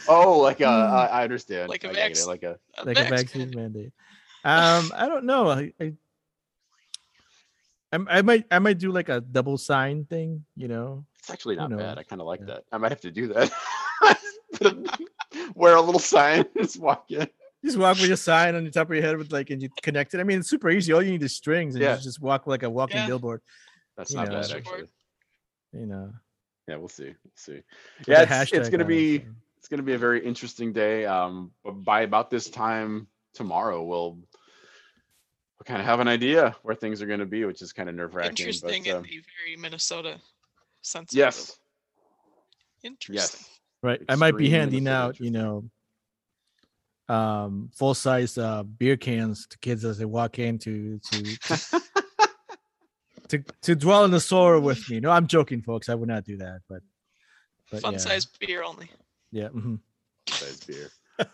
Oh, like a, I, I understand. Like a I get it, vax- Like a, a like a vaccine. vaccine mandate. Um, I don't know. I, I I'm- might I might do like a double sign thing. You know, it's actually not bad. I kind of like Yeah. that. I might have to do that. *laughs* Put a- Wear a little sign, just walk in. Just walk with your *laughs* sign on the top of your head with like and you connect it. I mean, it's super easy. All you need is strings, and Yeah. you just walk like a walking Yeah. billboard. That's You not know. bad Support. actually. You know, Yeah, we'll see. We'll see. with Yeah, it's, it's gonna on it, be so. it's gonna be a very interesting day. Um, but by about this time tomorrow, we'll we'll kind of have an idea where things are gonna be, which is kind of nerve wracking. Interesting But, in um, the very Minnesota sense. of yes, Interesting. yes. right. I might be extreme handing Minnesota out, you know, um, full size uh beer cans to kids as they walk in to to to, *laughs* to, to dwell in the sorrow with me. No, I'm joking, folks. I would not do that, but but Fun yeah, size beer only. yeah. Mm-hmm. Size beer. *laughs*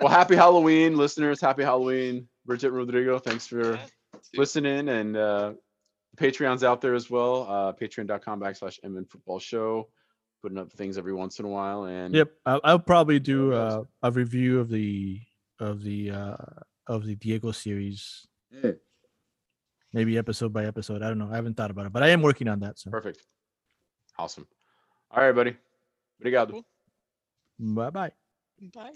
well, happy Halloween, listeners. Happy Halloween, Bridget Rodrigo. Thanks for Yeah, listening and uh patreon's out there as well uh patreon.com backslash mn football show putting up things every once in a while and Yep, I'll, I'll probably do uh, a review of the of the uh of the Diego series, Mm, maybe episode by episode. I don't know. I haven't thought about it, but I am working on that. So perfect awesome all right buddy obrigado Cool. bye bye. Bye.